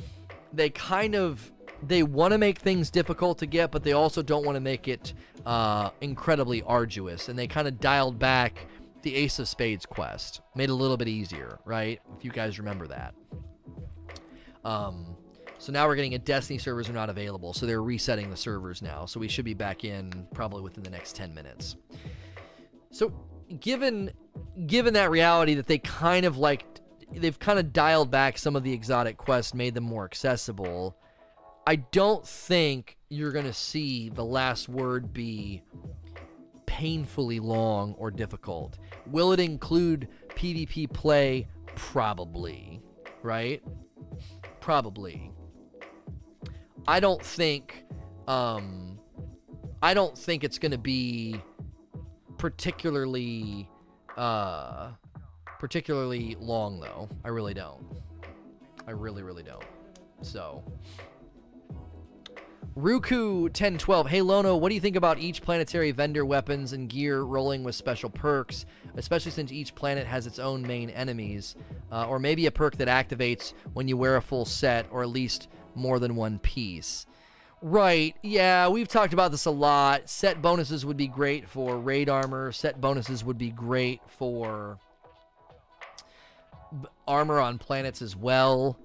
They kind of. They want to make things difficult to get, but they also don't want to make it uh, incredibly arduous. And they kind of dialed back the Ace of Spades quest, made it a little bit easier, right? If you guys remember that. Um, so now we're getting a Destiny servers are not available, so they're resetting the servers now. So we should be back in probably within the next 10 minutes. So given given that reality that they kind of like they've kind of dialed back some of the exotic quests, made them more accessible. I don't think you're going to see the last word be painfully long or difficult. Will it include PvP play? Probably, right? Probably. I don't think um I don't think it's going to be particularly uh particularly long though. I really don't. I really really don't. So Ruku 1012. Hey Lono, what do you think about each planetary vendor weapons and gear rolling with special perks, especially since each planet has its own main enemies? Uh, or maybe a perk that activates when you wear a full set, or at least more than one piece. Right, yeah, we've talked about this a lot. Set bonuses would be great for raid armor, set bonuses would be great for armor on planets as well.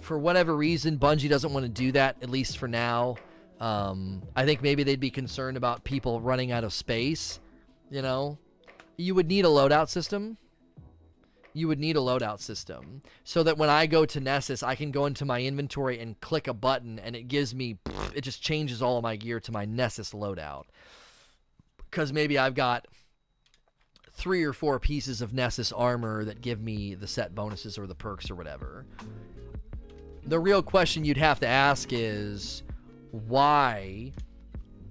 For whatever reason, Bungie doesn't want to do that, at least for now. Um, I think maybe they'd be concerned about people running out of space. You know, you would need a loadout system you would need a loadout system so that when I go to Nessus, I can go into my inventory and click a button and it gives me, it just changes all of my gear to my Nessus loadout. Because maybe I've got three or four pieces of Nessus armor that give me the set bonuses or the perks or whatever. The real question you'd have to ask is why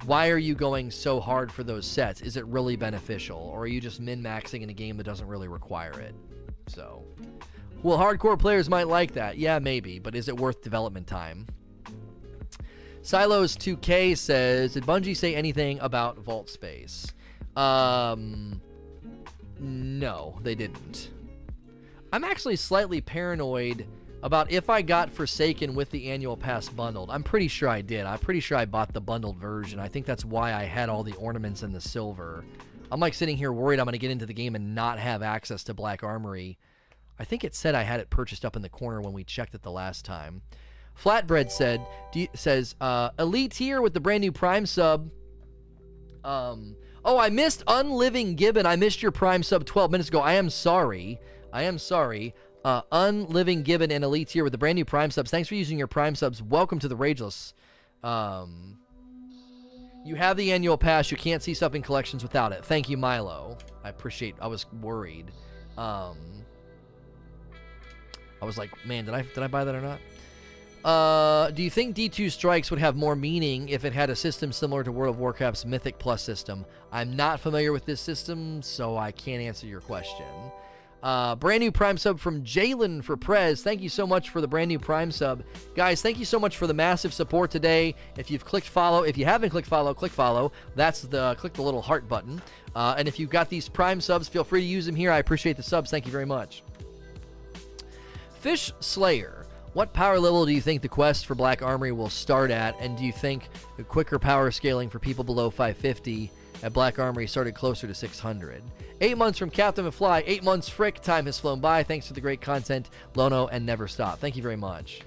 why are you going so hard for those sets? Is it really beneficial or are you just min-maxing in a game that doesn't really require it? So, well, hardcore players might like that. Yeah, maybe, but is it worth development time? Silos 2K says, Did Bungie say anything about Vault Space? Um, no, they didn't. I'm actually slightly paranoid about if I got Forsaken with the annual pass bundled. I'm pretty sure I did. I'm pretty sure I bought the bundled version. I think that's why I had all the ornaments and the silver. I'm like sitting here worried I'm going to get into the game and not have access to Black Armory. I think it said I had it purchased up in the corner when we checked it the last time. Flatbread said you, says uh, elite here with the brand new Prime sub. Um, oh, I missed Unliving Gibbon. I missed your Prime sub 12 minutes ago. I am sorry. I am sorry. Uh, Unliving Gibbon and Elite here with the brand new Prime subs. Thanks for using your Prime subs. Welcome to the Rageless. Um, you have the annual pass. You can't see stuff in collections without it. Thank you, Milo. I appreciate. I was worried. Um, I was like, man, did I did I buy that or not? Uh, do you think D2 Strikes would have more meaning if it had a system similar to World of Warcraft's Mythic Plus system? I'm not familiar with this system, so I can't answer your question. Uh, brand new Prime sub from Jalen for Prez. Thank you so much for the brand new Prime sub. Guys, thank you so much for the massive support today. If you've clicked follow, if you haven't clicked follow, click follow. That's the click the little heart button. Uh, and if you've got these Prime subs, feel free to use them here. I appreciate the subs. Thank you very much. Fish Slayer. What power level do you think the quest for Black Armory will start at? And do you think quicker power scaling for people below 550 at Black Armory started closer to 600? Eight months from Captain McFly. Eight months, Frick. Time has flown by. Thanks to the great content, Lono, and Never Stop. Thank you very much.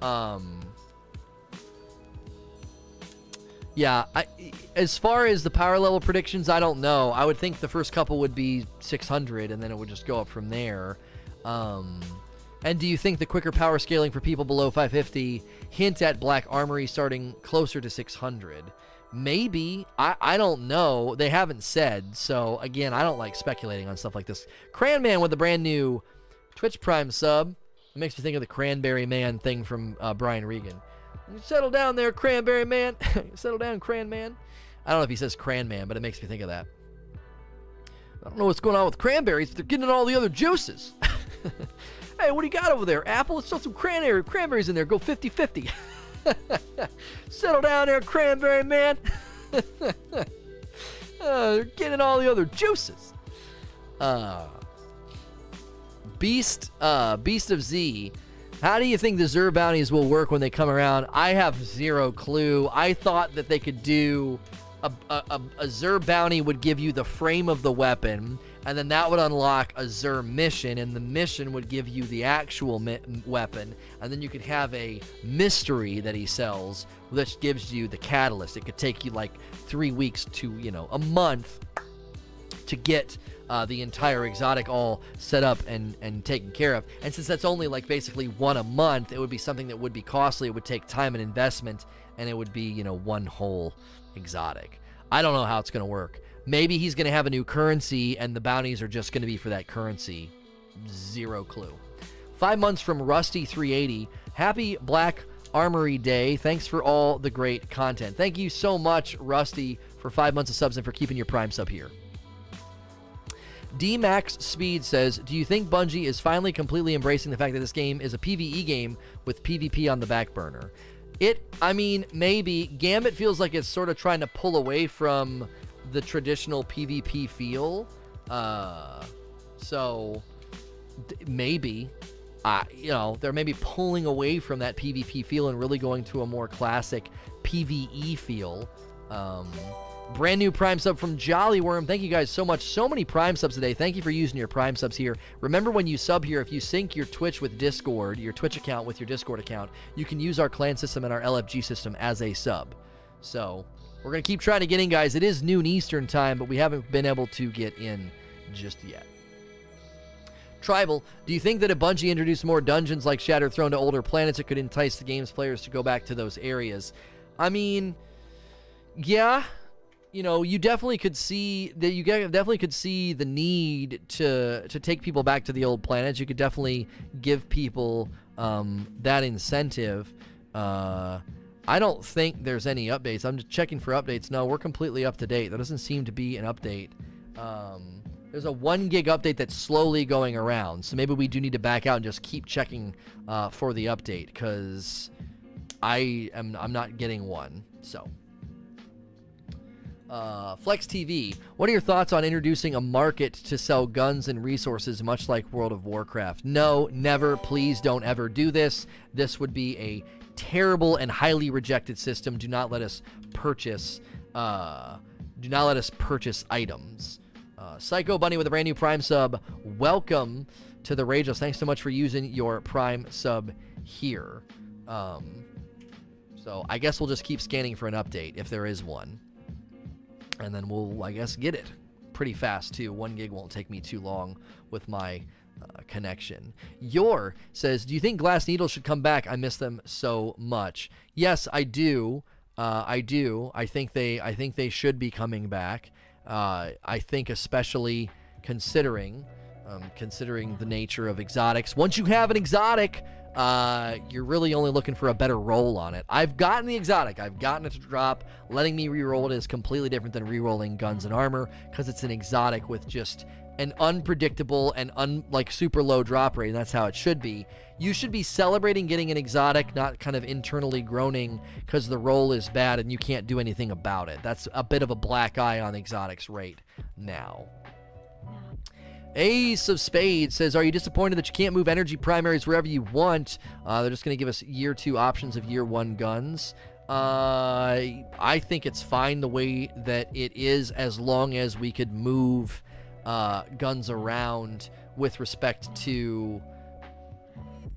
Um, yeah, I, as far as the power level predictions, I don't know. I would think the first couple would be 600, and then it would just go up from there. Um, and do you think the quicker power scaling for people below 550 hint at Black Armory starting closer to 600? Maybe. I, I don't know. They haven't said. So, again, I don't like speculating on stuff like this. Cranman with a brand new Twitch Prime sub. It makes me think of the Cranberry Man thing from uh, Brian Regan. Settle down there, Cranberry Man. [laughs] Settle down, Cran Man. I don't know if he says Cran Man, but it makes me think of that. I don't know what's going on with cranberries, but they're getting all the other juices. [laughs] Hey, what do you got over there? Apple? Let's throw some cranberry, cranberries in there. Go 50 50. [laughs] [laughs] Settle down there, cranberry man. [laughs] uh, they're getting all the other juices. Uh, Beast, uh, Beast of Z. How do you think the Xur bounties will work when they come around? I have zero clue. I thought that they could do a, a, a, a Xur bounty would give you the frame of the weapon and then that would unlock a Xur mission, and the mission would give you the actual mi- weapon, and then you could have a mystery that he sells, which gives you the catalyst. It could take you like three weeks to you know a month to get uh, the entire exotic all set up and and taken care of. And since that's only like basically one a month, it would be something that would be costly. It would take time and investment, and it would be you know one whole exotic. I don't know how it's going to work. Maybe he's going to have a new currency and the bounties are just going to be for that currency. Zero clue. Five months from Rusty 380. Happy Black Armory Day. Thanks for all the great content. Thank you so much, Rusty, for five months of subs and for keeping your Prime sub here. D Max Speed says, Do you think Bungie is finally completely embracing the fact that this game is a PvE game with PvP on the back burner? It, I mean, maybe. Gambit feels like it's sort of trying to pull away from the traditional PvP feel. Uh, so d- maybe, uh, you know, they're maybe pulling away from that PvP feel and really going to a more classic PvE feel. Um, brand new Prime sub from Jolly Worm. Thank you guys so much. So many Prime subs today. Thank you for using your Prime subs here. Remember when you sub here, if you sync your Twitch with Discord, your Twitch account with your Discord account, you can use our clan system and our LFG system as a sub. So we're going to keep trying to get in, guys. It is noon Eastern time, but we haven't been able to get in just yet. Tribal, do you think that if Bungie introduced more dungeons like Shattered Throne to older planets, it could entice the game's players to go back to those areas? I mean, yeah, you know, you definitely could see that you definitely could see the need to to take people back to the old planets. You could definitely give people um, that incentive. Uh, I don't think there's any updates. I'm just checking for updates. No, we're completely up to date. There doesn't seem to be an update. Um, there's a one gig update that's slowly going around. So maybe we do need to back out and just keep checking uh, for the update because I am I'm not getting one. So. Uh, Flex TV. What are your thoughts on introducing a market to sell guns and resources, much like World of Warcraft? No, never. Please don't ever do this. This would be a terrible and highly rejected system. Do not let us purchase. Uh, do not let us purchase items. Uh, Psycho Bunny with a brand new Prime sub. Welcome to the Rageless. Thanks so much for using your Prime sub here. Um, so I guess we'll just keep scanning for an update if there is one and then we'll, I guess, get it pretty fast too. One gig won't take me too long with my connection. Your says, Do you think Glass Needles should come back? I miss them so much. Yes, I do. Uh, I do. I think they. I think they should be coming back. Uh, I think especially considering, um, considering the nature of exotics. Once you have an exotic, uh, you're really only looking for a better roll on it. I've gotten the exotic. I've gotten it to drop. Letting me re-roll it is completely different than re-rolling guns and armor because it's an exotic with just an unpredictable and un like super low drop rate. And that's how it should be. You should be celebrating getting an exotic, not kind of internally groaning because the roll is bad and you can't do anything about it. That's a bit of a black eye on exotics rate now. Ace of Spades says, Are you disappointed that you can't move energy primaries wherever you want? Uh, they're just going to give us year two options of year one guns. Uh, I think it's fine the way that it is as long as we could move uh, guns around with respect to,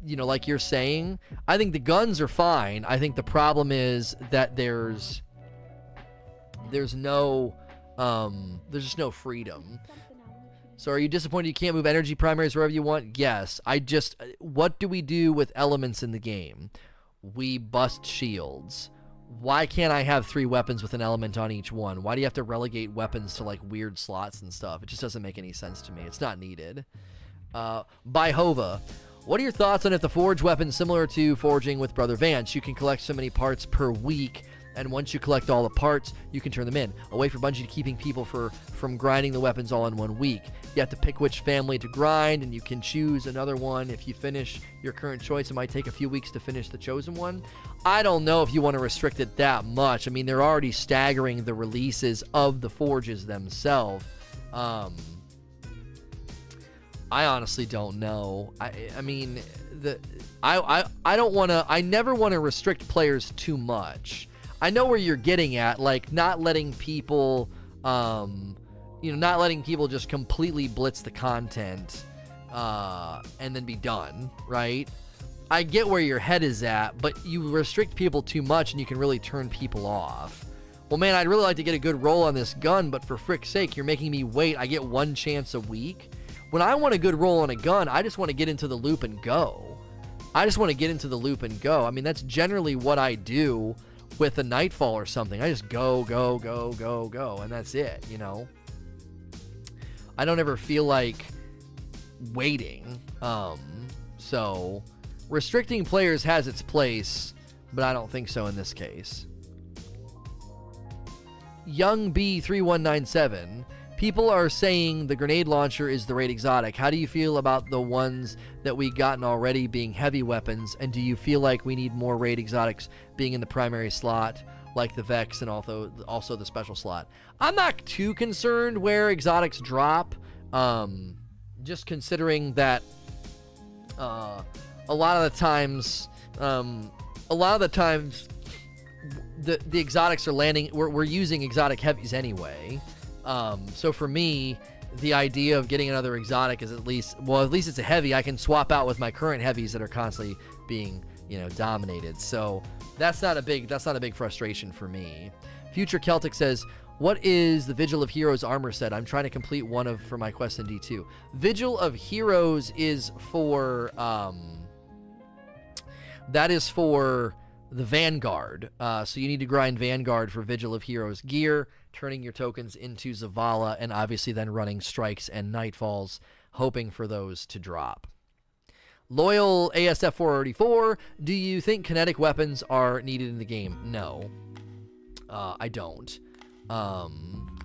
you know, like you're saying. I think the guns are fine. I think the problem is that there's there's no um, there's just no freedom. So are you disappointed you can't move energy primaries wherever you want? Yes. I just what do we do with elements in the game? We bust shields. Why can't I have three weapons with an element on each one? Why do you have to relegate weapons to like weird slots and stuff? It just doesn't make any sense to me. It's not needed. Uh, by Hova, what are your thoughts on if the forge weapon similar to forging with Brother Vance? You can collect so many parts per week and once you collect all the parts, you can turn them in. A way for Bungie to keeping people for from grinding the weapons all in one week. You have to pick which family to grind, and you can choose another one if you finish your current choice. It might take a few weeks to finish the chosen one. I don't know if you want to restrict it that much. I mean, they're already staggering the releases of the forges themselves. Um, I honestly don't know. I I mean the I I, I don't want to I never want to restrict players too much. I know where you're getting at, like not letting people, um, you know, not letting people just completely blitz the content uh, and then be done, right? I get where your head is at, but you restrict people too much and you can really turn people off. Well, man, I'd really like to get a good roll on this gun, but for frick's sake, you're making me wait. I get one chance a week. When I want a good roll on a gun, I just want to get into the loop and go. I just want to get into the loop and go. I mean, that's generally what I do with a nightfall or something. I just go, go, go, go, go, and that's it, you know? I don't ever feel like waiting. Um, so restricting players has its place, but I don't think so in this case. Young B3197 People are saying the grenade launcher is the raid exotic. How do you feel about the ones that we've gotten already being heavy weapons? And do you feel like we need more raid exotics being in the primary slot, like the Vex and also also the special slot? I'm not too concerned where exotics drop. Um, just considering that uh, a lot of the times, um, a lot of the times, the the exotics are landing. We're, we're using exotic heavies anyway. Um, so for me, the idea of getting another exotic is at least well, at least it's a heavy. I can swap out with my current heavies that are constantly being you know dominated. So that's not a big that's not a big frustration for me. Future Celtic says. What is the Vigil of Heroes armor set? I'm trying to complete one of for my quest in D2. Vigil of Heroes is for um, that is for the Vanguard. Uh, so you need to grind Vanguard for Vigil of Heroes gear turning your tokens into Zavala, and obviously then running strikes and nightfalls, hoping for those to drop. Loyal ASF 484, do you think kinetic weapons are needed in the game? No. Uh, I don't. Um,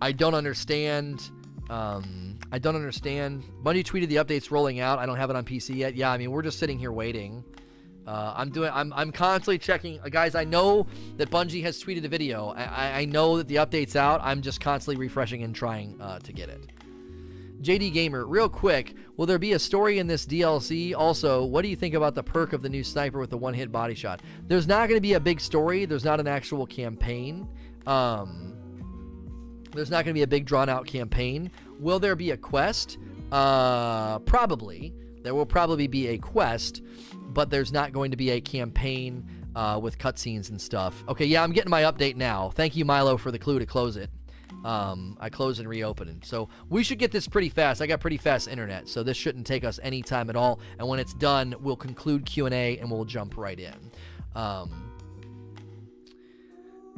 I don't understand. Um, I don't understand. Bungie tweeted the updates rolling out. I don't have it on PC yet. Yeah, I mean, we're just sitting here waiting. Uh, I'm doing. I'm, I'm constantly checking, uh, guys. I know that Bungie has tweeted a video. I, I know that the update's out. I'm just constantly refreshing and trying uh, to get it. JD Gamer, real quick, will there be a story in this DLC? Also, what do you think about the perk of the new sniper with the one-hit body shot? There's not going to be a big story. There's not an actual campaign. Um, there's not going to be a big drawn-out campaign. Will there be a quest? Uh, probably. There will probably be a quest, but there's not going to be a campaign uh, with cutscenes and stuff. Okay, yeah, I'm getting my update now. Thank you, Milo, for the clue to close it. Um, I close and reopen it. So we should get this pretty fast. I got pretty fast internet, so this shouldn't take us any time at all. And when it's done, we'll conclude Q&A and we'll jump right in. Um,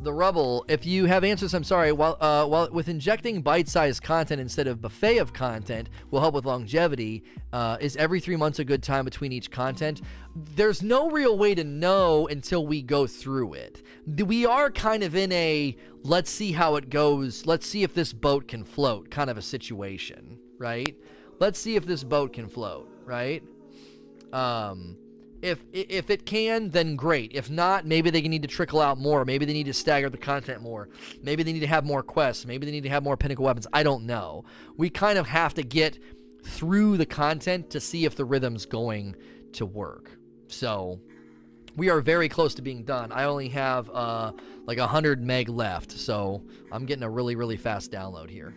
the rubble. If you have answers, I'm sorry. While uh, while with injecting bite-sized content instead of buffet of content will help with longevity. Uh, is every three months a good time between each content? There's no real way to know until we go through it. We are kind of in a let's see how it goes. Let's see if this boat can float kind of a situation, right? Let's see if this boat can float, right? Um, if if it can, then great. If not, maybe they need to trickle out more. Maybe they need to stagger the content more. Maybe they need to have more quests. Maybe they need to have more pinnacle weapons. I don't know. We kind of have to get through the content to see if the rhythm's going to work. So we are very close to being done. I only have uh, like 100 meg left, so I'm getting a really, really fast download here.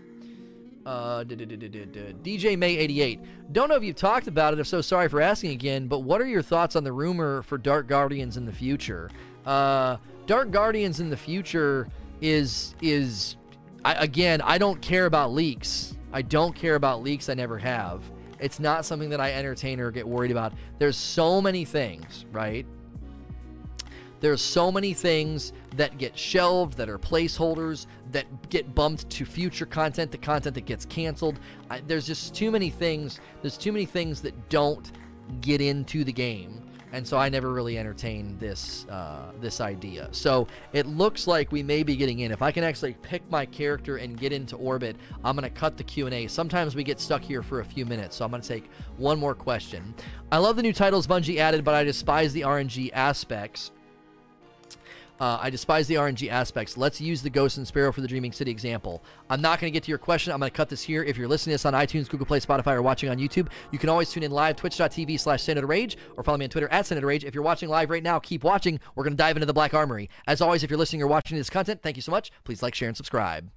Uh, DJ May 88. Don't know if you've talked about it. If so, sorry for asking again. But what are your thoughts on the rumor for Dark Guardians in the future? Uh, Dark Guardians in the future is is I, again. I don't care about leaks. I don't care about leaks. I never have. It's not something that I entertain or get worried about. There's so many things, right? There's so many things that get shelved, that are placeholders, that get bumped to future content, the content that gets canceled. I, there's just too many things. There's too many things that don't get into the game, and so I never really entertained this uh, this idea. So it looks like we may be getting in. If I can actually pick my character and get into orbit, I'm gonna cut the Q and A. Sometimes we get stuck here for a few minutes, so I'm gonna take one more question. I love the new titles Bungie added, but I despise the RNG aspects. Uh, I despise the RNG aspects. Let's use the Ghost and Sparrow for the Dreaming City example. I'm not going to get to your question. I'm going to cut this here. If you're listening to this on iTunes, Google Play, Spotify, or watching on YouTube, you can always tune in live, twitch.tv slash Senator Rage, or follow me on Twitter at Senator Rage. If you're watching live right now, keep watching. We're going to dive into the Black Armory. As always, if you're listening or watching this content, thank you so much. Please like, share, and subscribe.